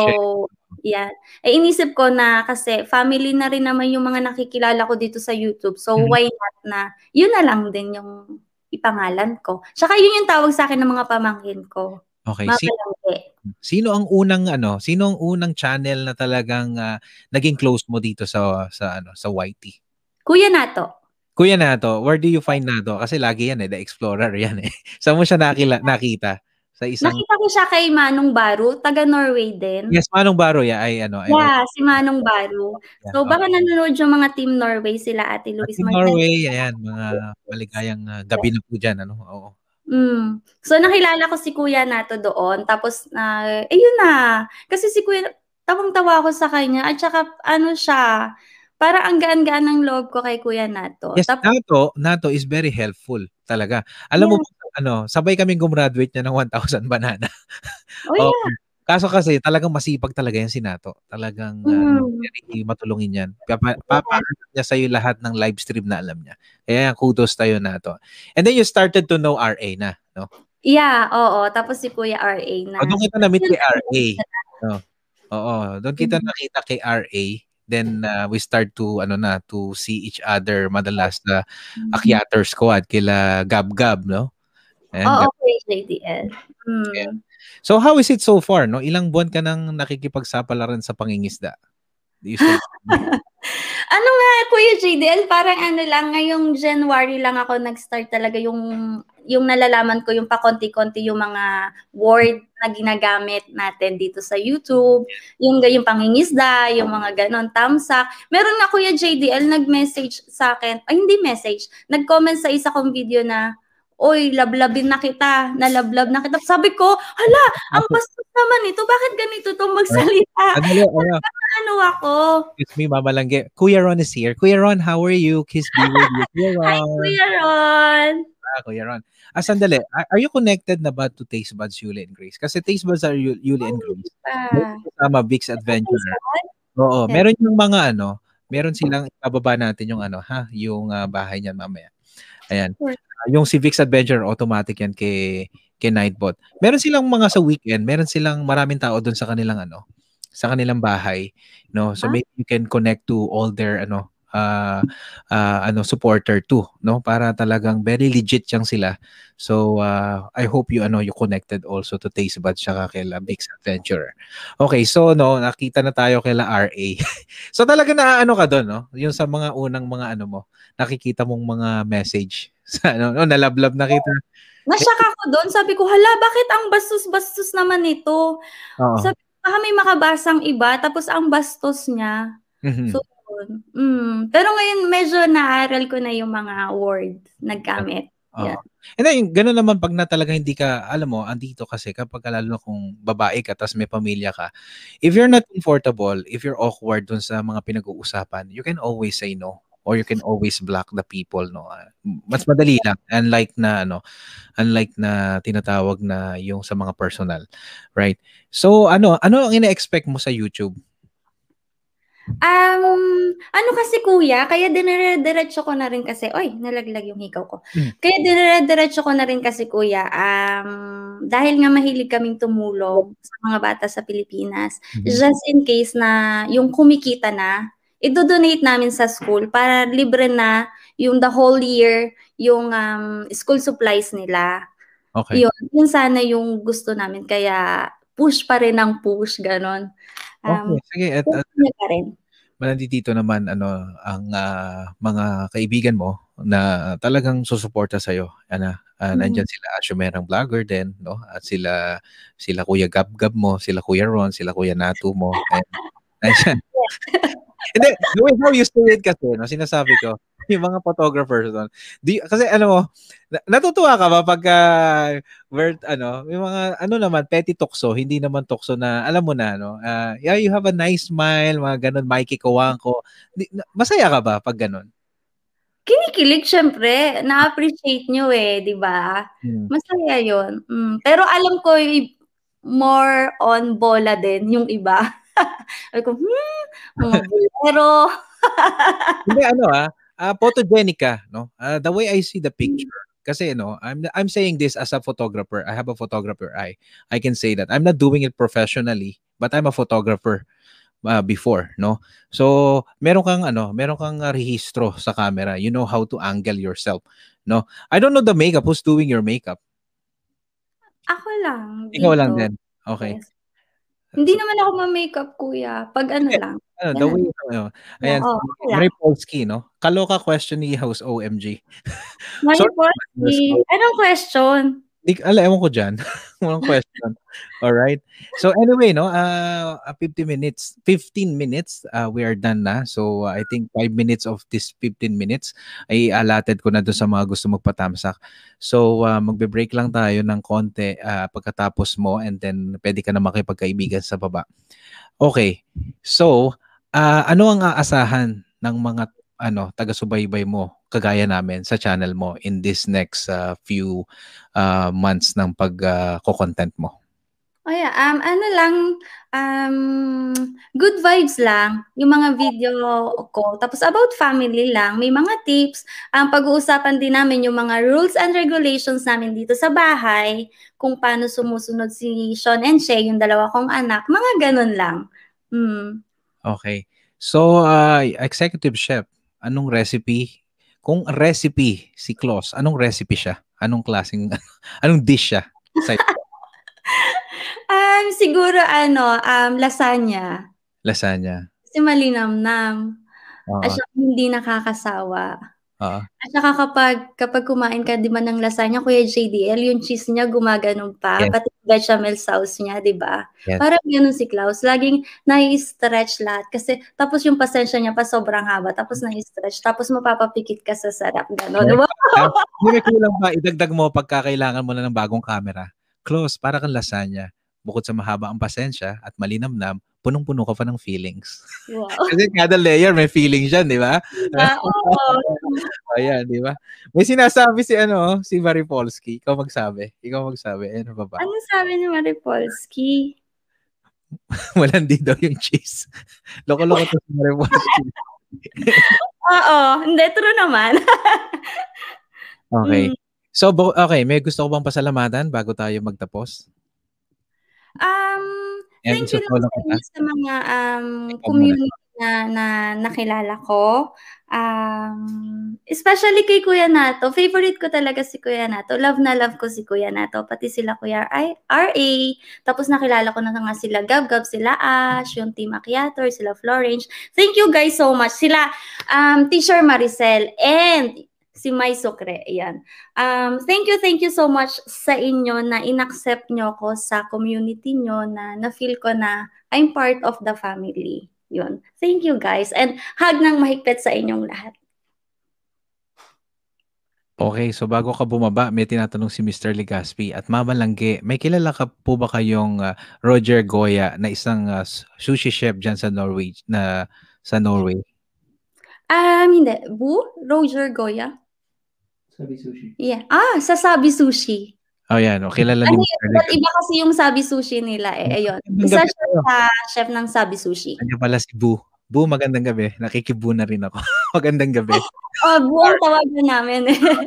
yan. Eh, inisip ko na kasi family na rin naman yung mga nakikilala ko dito sa YouTube. So, Mhm. why not na yun na lang din yung ipangalan ko. Tsaka yun yung tawag sa akin ng mga pamangkin ko. Okay. Palangge. sino ang unang ano, sino ang unang channel na talagang ah, naging close mo dito sa sa ano, sa YT? Kuya Nato. Kuya Nato, where do you find Nato? Kasi lagi yan eh, the explorer yan eh. Saan mo siya nakila, nakita? Sa isang Nakita ko siya kay Manong Baru, taga Norway din. Yes, Manong Baro ya ay ano, ay Yeah, si Manong Baru. yeah, So okay. baka nanonood yung mga Team Norway sila Ate Luis Team Martinez. Norway, ayan, mga maligayang ah, gabi na po dyan, ano? Oo. Mm. So nakilala ko si Kuya Nato doon. Tapos na eh yun na. Kasi si Kuya tawang-tawa ako sa kanya at saka ano siya para ang gaan-gaan ng loob ko kay Kuya Nato. Yes, Tap- Nato, Nato is very helpful talaga. Alam mo, ano, sabay kaming gumraduate niya ng 1,000 banana. oh, yeah. Okay. Kaso kasi talagang masipag talaga yan si Nato. Talagang uh, Mm. very matulungin yan. Papa, papaano niya sa'yo lahat ng live stream na alam niya. Kaya kudos tayo Nato. And then you started to know RA na, no? Yeah, oo. Tapos si Kuya RA na. O, doon kita na-meet kay RA. No? Oo, doon kita nakita kay RA. Then uh, we start to ano na to see each other madalas na Akyater squad kila Gab Gab, no? And, Oo, okay, JDL. Mm. Yeah. So how is it so far, no? Ilang buwan ka nang nakikipagsapalaran sa pangingisda? Ano nga, Kuya JDL, parang ano lang, ngayong January lang ako nag-start talaga yung yung nalalaman ko yung pakonti-konti yung mga word na ginagamit natin dito sa YouTube, yung yung pangingisda, yung mga ganon, tamsak. Meron nga Kuya JDL nag-message sa akin, ay hindi message, nag-comment sa isa kong video na, Oy, lablabin na kita, nalablab na kita. Sabi ko, hala, ang bastos naman ito, bakit ganito itong magsalita? Ano, ano, Ano ako? Excuse me, Mama Langge. Kuya Ron is here. Kuya Ron, how are you? Kiss be with you. Kuya Hi, Ron. Kuya Ron. Ah, Kuya Ron. Ah, sandali. Are you connected na ba to Taste Buds, Yuli and Grace? Kasi Taste Buds are Yu- Yuli and Grace. Ah. Kasama Vic's Adventure. Oo, meron yung mga ano, meron silang ibababa natin yung ano, ha, yung ah, bahay niyan mamaya. Ayan. Sure. Ah, yung si Vic's Adventure, automatic yan kay, kay Nightbot. Meron silang mga sa weekend, meron silang maraming tao doon sa kanilang ano, sa kanilang bahay, no? So Ah. maybe you can connect to all their ano, uh, uh, ano supporter too, no? Para talagang very legit yang sila. So uh, I hope you ano you connected also to Taste Buds tsaka kay Vic's Adventure. Okay, so no, nakita na tayo kay RA. so talaga na ano ka doon, no? Yung sa mga unang mga ano mo, nakikita mong mga message sa ano, no, nalablab na kita. Nasyak ako doon. Sabi ko, hala, bakit ang bastos-bastos naman ito? Oo. Sabi ko, baka may makabasang iba, tapos ang bastos niya. Mhm. So, yun. mm. Pero ngayon, medyo naaral ko na yung mga word na gamit. Oo. Yeah. And then, gano'n naman pag na talaga hindi ka, alam mo, andito kasi kapag lalo na kung babae ka tapos may pamilya ka, if you're not comfortable, if you're awkward dun sa mga pinag-uusapan, you can always say no or you can always block the people no Ah, mas madali lang unlike na ano unlike na tinatawag na yung sa mga personal right so ano ano ang ina-expect mo sa YouTube Um, ano kasi kuya, kaya dinire-diretso ko na rin kasi, oy, nalaglag yung hikaw ko. Hmm. Kaya dinire-diretso ko na rin kasi kuya, um, dahil nga mahilig kaming tumulong sa mga bata sa Pilipinas, Mhm. just in case na yung kumikita na, idodonate namin sa school para libre na yung the whole year, yung um, school supplies nila. okay Yun, yun sana yung gusto namin. Kaya push pa rin ang push, ganon. Um, okay sige at, at push niya pa rin. nandito naman ano ang ah, mga kaibigan mo na talagang susuporta sa iyo. Ano, ah, Mhm. nandiyan sila Ashumerang vlogger din, no? At sila sila Kuya Gab Gab mo, sila Kuya Ron, sila Kuya Natu mo. And, nandiyan. Hindi, the way how you say it kasi, no, sinasabi ko, yung mga photographers doon. Di, kasi ano mo, na- natutuwa ka ba pag uh, word, ano, yung mga, ano naman, petty tokso, hindi naman tokso na, alam mo na, no, ah, yeah, you have a nice smile, mga ganun, Mikey Kawangko. Di, masaya ka ba pag ganun? Kinikilig, syempre. Na-appreciate nyo eh, di ba? Hmm. Masaya yun. Mm, Pero alam ko, more on bola din yung iba. Sabi ko, hmm, mga bolero. Hindi ano ah, ah, photogenic ka, no? Ah, the way I see the picture. Kasi no, I'm I'm saying this as a photographer. I have a photographer eye. I can say that. I'm not doing it professionally, but I'm a photographer uh, before, no? So, meron kang ano, meron kang uh, rehistro sa camera. You know how to angle yourself, no? I don't know the makeup. Who's doing your makeup? Ako lang. Ikaw lang dito. din. Okay. Yes. Hindi naman ako ma-makeup, kuya. Pag ano Hindi. lang. Ano, the way ano, ayan, Oo, si okay. Mary Polsky, no? Kaloka question ni House OMG. May Sorry. Polsky. Anong question? Di, ala, ewan ko dyan. Walang question. Alright. So anyway, no, uh, uh, 50 minutes, 15 minutes, uh, we are done na. So uh, I think 5 minutes of this 15 minutes ay allotted ko na doon sa mga gusto magpatamsak. So uh, magbe-break lang tayo ng konti uh, pagkatapos mo and then pwede ka na makipagkaibigan sa baba. Okay. So, uh, ano ang aasahan ng mga ano taga-subaybay mo kagaya namin sa channel mo in this next uh, few uh, months ng pag uh, content mo? Oh yeah, um, ano lang, um, good vibes lang, yung mga video ko. Tapos about family lang, may mga tips. Ang um, pag-uusapan din namin yung mga rules and regulations namin dito sa bahay, kung paano sumusunod si Sean and Shay, yung dalawa kong anak, mga ganun lang. Hmm. Okay. So, uh, executive chef, anong recipe? Kung recipe si Klaus, anong recipe siya? Anong klaseng, anong dish siya? Um, siguro ano, um, lasagna. Lasagna. Kasi malinamnam. Uh-huh. At saka hindi nakakasawa. Uh-huh. At saka kapag, kapag kumain ka di man ng lasagna, Kuya JDL, yung cheese niya gumaganon pa. Yes. Pati bechamel sauce niya, di ba? Yes. Parang ganun si Klaus. Laging nai-stretch lahat. Kasi tapos yung pasensya niya pa sobrang haba. Tapos nai-stretch. Tapos mapapapikit ka sa sarap. Ganon. Yes. Wow! Hindi kulang ba? Idagdag mo pagka kailangan mo na ng bagong camera. Close, para kang lasagna bukod sa mahaba ang pasensya at malinamnam, punong-puno ka pa ng feelings. Wow. Kasi kada layer may feelings yan, di ba? Ah, oo. Ayan, di ba? May sinasabi si ano, si Maripolski. Ikaw magsabi. Ikaw magsabi. Ano ba ba? Ano sabi ni Maripolski? Walang di daw yung cheese. Loko-loko to si Maripolski. Oo. Hindi, true naman. okay. Mm. So, okay, may gusto ko bang pasalamatan bago tayo magtapos? Um, thank you naman sa sa mga um, community na, na nakilala ko. Um, especially kay Kuya Nato. Favorite ko talaga si Kuya Nato. Love na love ko si Kuya Nato. Pati sila Kuya I, RA. Tapos nakilala ko na nga sila Gab Gab, sila Ash, yung Team Aquiator, sila Florange. Thank you guys so much. Sila um, Teacher Maricel and si Mai Sokre. Ayan. Um, thank you, thank you so much sa inyo na inaccept nyo ko sa community nyo na na-feel ko na I'm part of the family. Yun. Thank you guys. And hug ng mahigpit sa inyong lahat. Okay, so bago ka bumaba, may tinatanong si Mr. Legaspi at Mama Langge, may kilala ka po ba kayong uh, Roger Goya na isang uh, sushi chef diyan sa Norway na sa Norway? Um, hindi. Bu? Roger Goya? Sabi Sushi. Yeah. Ah, sa Sabi Sushi. Oh, yan. O, kilala ano, yun, iba kasi yung Sabi Sushi nila eh. Ayun. Isa siya sa chef ng Sabi Sushi. Ano pala si Bu. Bu, magandang gabi. Nakikibu na rin ako. magandang gabi. oh, Bu ang tawagan namin.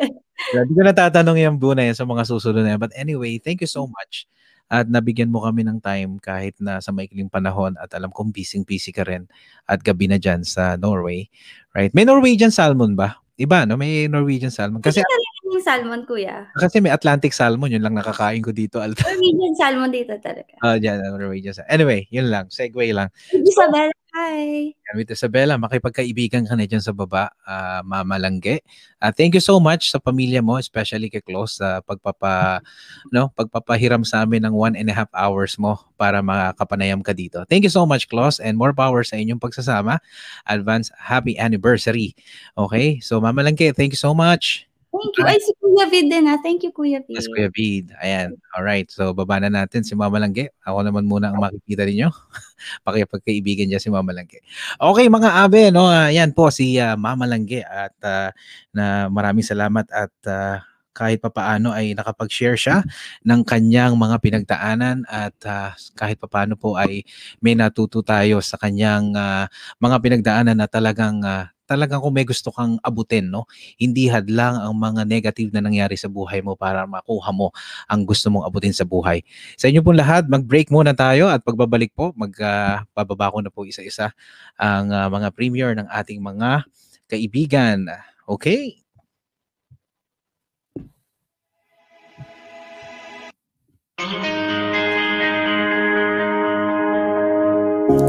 Hindi ko natatanong yung Bu na yan sa mga susunod na yan. But anyway, thank you so much. At nabigyan mo kami ng time kahit na sa maikling panahon at alam kong busy-busy ka rin at gabi na dyan sa Norway. Right? May Norwegian salmon ba? Iba, no? May Norwegian salmon. Kasi, Kasi yung salmon, kuya. Kasi may Atlantic salmon, yun lang nakakain ko dito. Norwegian salmon dito talaga. Oh, uh, dyan, Norwegian salmon. Anyway, yun lang. Segue lang. Isabel, hi. With Isabella, makipagkaibigan ka na dyan sa baba, uh, Mama Langge. Uh, thank you so much sa pamilya mo, especially kay Klaus, sa uh, pagpapa, no, pagpapahiram sa amin ng one and a half hours mo para makapanayam ka dito. Thank you so much, Klaus, and more power sa inyong pagsasama. Advance happy anniversary. Okay? So, Mama Langge, thank you so much. Thank you. Ay, si Kuya Vid din ha. Thank you, Kuya Vid. Yes, Kuya Vid. Ayan. Alright. So, baba na natin si Mama Langge. Ako naman muna ang makikita ninyo. Pakipagkaibigan niya si Mama Langge. Okay, mga abe, no? Ayan po si uh, Mama Langge at uh, na maraming salamat at uh, kahit papaano ay nakapag-share siya ng kanyang mga pinagdaanan at uh, kahit papaano po ay may natuto tayo sa kanyang uh, mga pinagdaanan na talagang uh, talagang kung may gusto kang abutin, no? Hindi hadlang ang mga negative na nangyari sa buhay mo para makuha mo ang gusto mong abutin sa buhay. Sa inyo pong lahat, mag-break muna tayo at pagbabalik po, magbababa uh, ko na po isa-isa ang uh, mga premier ng ating mga kaibigan. Okay?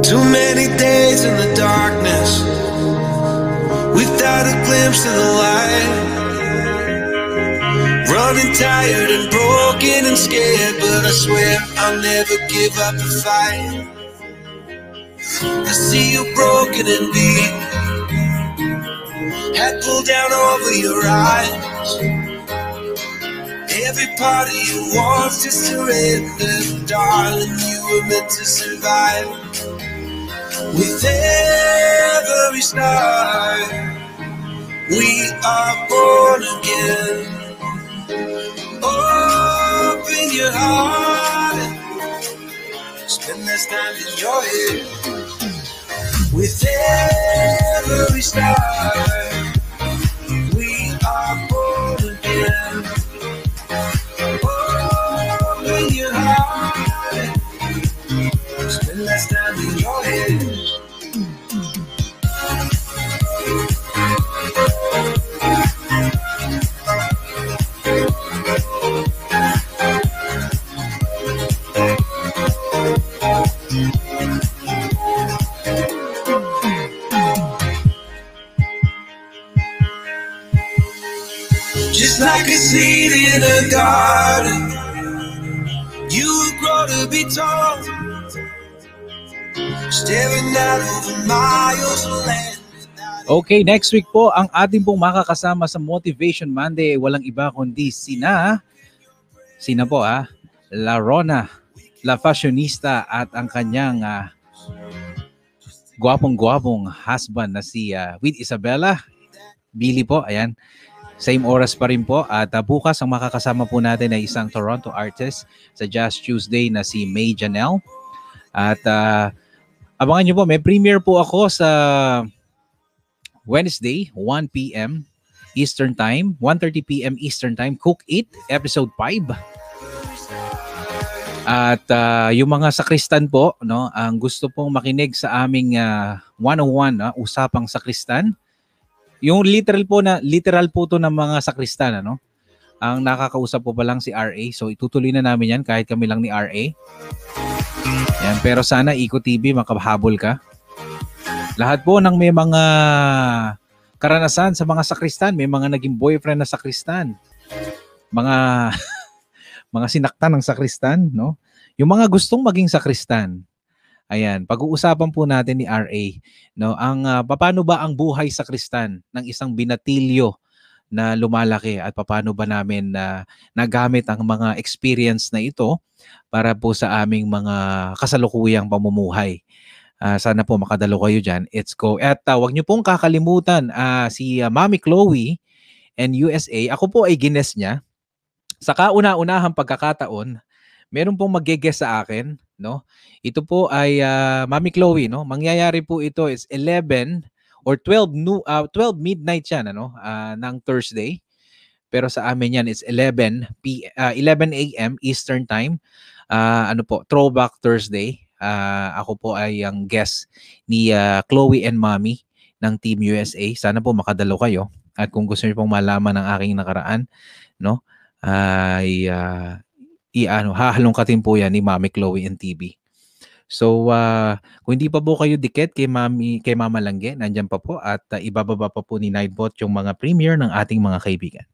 Too many days in the darkness without a glimpse of the light. Running tired and broken and scared, but I swear I'll never give up the fight. I see you broken and beat, head pulled down over your eyes. Every part of you wants to surrender, darling. You were meant to survive with every star. We are born again. Open your heart spend less time in your head. With every star, we are born again. Just like a seed in a garden, you grow to be tall. Okay, next week po, ang ating pong makakasama sa Motivation Monday, walang iba kundi sina, sina po ah, La Rona, La Fashionista at ang kanyang ah, gwapong-gwapong husband na si ah, with Isabella. Billy po, ayan. Same oras pa rin po. At ah, bukas ang makakasama po natin ay isang Toronto artist sa Jazz Tuesday na si May Janelle. At ah, abangan nyo po, may premiere po ako sa Wednesday, 1 p.m. Eastern Time, 1.30 p.m. Eastern Time, Cook It, Episode 5. At ah, yung mga sakristan po, no, ang gusto pong makinig sa aming ah, 101, ah, usapang sakristan. Yung literal po na literal po to ng mga sakristan, ano? Ang nakakausap po pa lang si RA. So itutuloy na namin yan kahit kami lang ni RA. Yan, pero sana Iko TV makahabol ka. Lahat po ng may mga karanasan sa mga sakristan, may mga naging boyfriend na sakristan. Mga mga sinaktan ng sakristan, no? Yung mga gustong maging sakristan. Ayan, pag-uusapan po natin ni RA, no, ang ah, paano ba ang buhay sakristan ng isang binatilyo na lumalaki at paano ba namin na nagamit ang mga experience na ito para po sa aming mga kasalukuyang pamumuhay. Ah, sana po makadalo kayo dyan. It's go. At uh, wag niyo pong kakalimutan ah, si ah, Mami Chloe and USA. Ako po ay gines niya. Sa kauna-unahang pagkakataon, meron pong mag-guess sa akin, no? Ito po ay ah, Mami Chloe, no? Mangyayari po ito is 11 or 12 no, 12 midnight 'yan, ano? ah, ng Thursday. Pero sa amin yan is 11 p ah, 11 a.m. Eastern Time. Ah, ano po, Throwback Thursday. Ah, ako po ay ang guest ni ah, Chloe and Mommy ng Team USA. Sana po makadalo kayo. At kung gusto niyo pong malaman ng aking nakaraan, no? Ay ah, i ano, hahalongkatin po yan ni Mami Chloe and TV. So, ah, kung hindi pa po kayo dikit kay Mami kay Mama Langge, nandiyan pa po at ah, ibababa pa po ni Nightbot yung mga premiere ng ating mga kaibigan.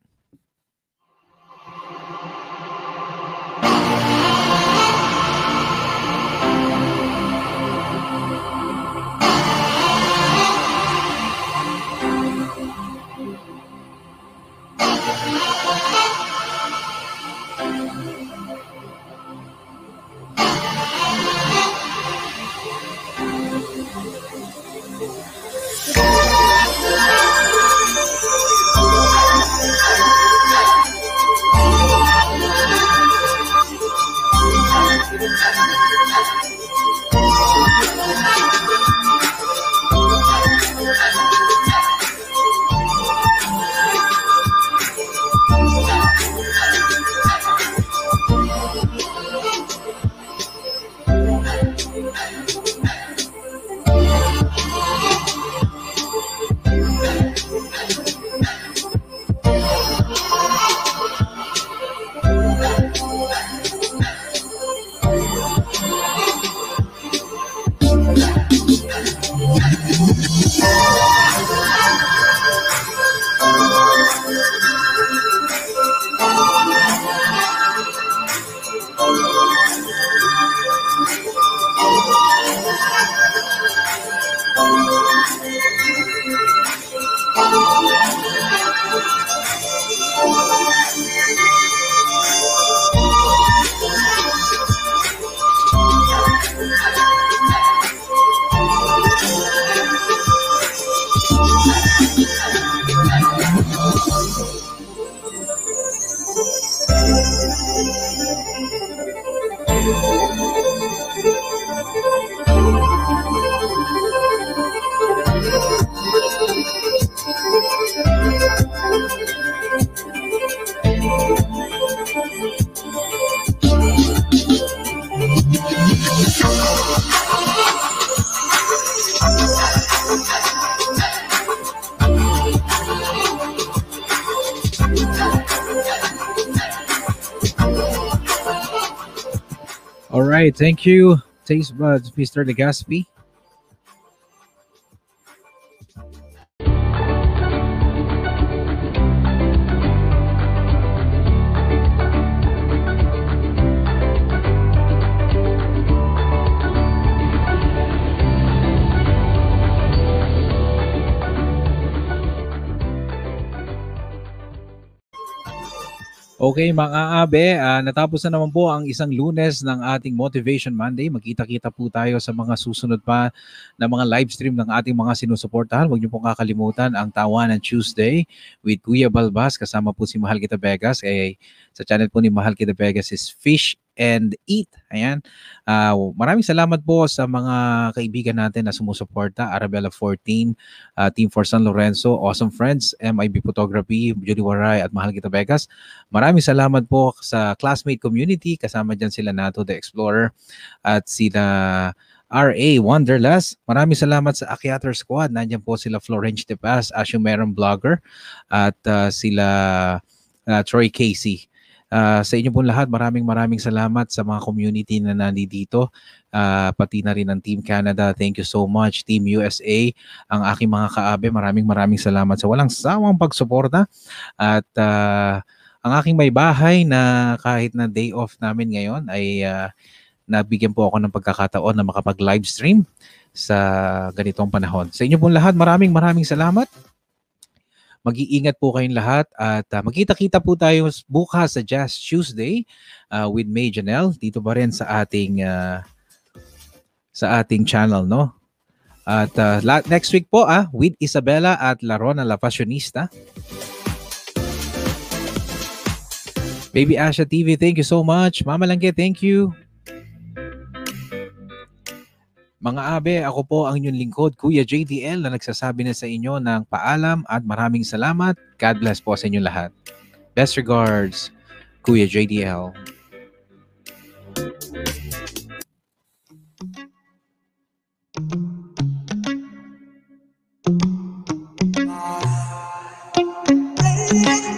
All right, thank you, Taste Buds, Mr. Legaspi. Okay mga abe, ah, natapos na naman po ang isang lunes ng ating Motivation Monday. Magkita-kita po tayo sa mga susunod pa na mga live stream ng ating mga sinusuportahan. Huwag niyo pong kakalimutan ang Tawanan Tuesday with Kuya Balbas. Kasama po si Mahal Kita Vegas. Eh, sa channel po ni Mahal Kita Vegas is Fish and Eat. Ayan. Ah, maraming salamat po sa mga kaibigan natin na sumusuporta. Arabella 14, ah, Team for San Lorenzo, Awesome Friends, MIB Photography, Judy Waray at Mahal Kita Vegas. Maraming salamat po sa classmate community. Kasama dyan sila Nato the Explorer at sila RA Wonderlust. Maraming salamat sa Akiater Squad. Nandiyan po sila Florence De Paz, Ashumeron Vlogger at ah, sila ah, Troy Casey. Ah, sa inyo po lahat, maraming maraming salamat sa mga community na nandito. Ah, pati na rin ang Team Canada. Thank you so much. Team USA, ang aking mga kaabe, maraming maraming salamat sa walang sawang pagsuporta. At ah, ang aking may bahay na kahit na day off namin ngayon ay ah, nabigyan po ako ng pagkakataon na makapag-live stream sa ganitong panahon. Sa inyo po lahat, maraming maraming salamat. Mag-iingat po kayong lahat at ah, magkita-kita po tayo bukas sa Jazz Tuesday ah, with May Janelle dito pa rin sa ating ah, sa ating channel, no? At la- next week po ah with Isabella at Larona La Fashionista. Baby Asha TV, thank you so much. Mama Langke, thank you. Mga abe, ako po ang inyong lingkod, Kuya JDL, na nagsasabi na sa inyo ng paalam at maraming salamat. God bless po sa inyo lahat. Best regards, Kuya JDL. Now I'm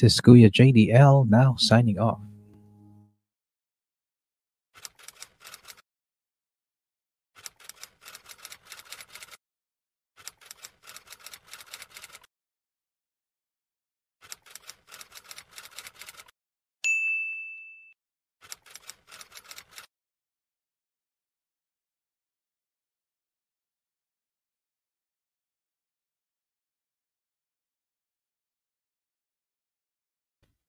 This is Kuya JDL now signing off.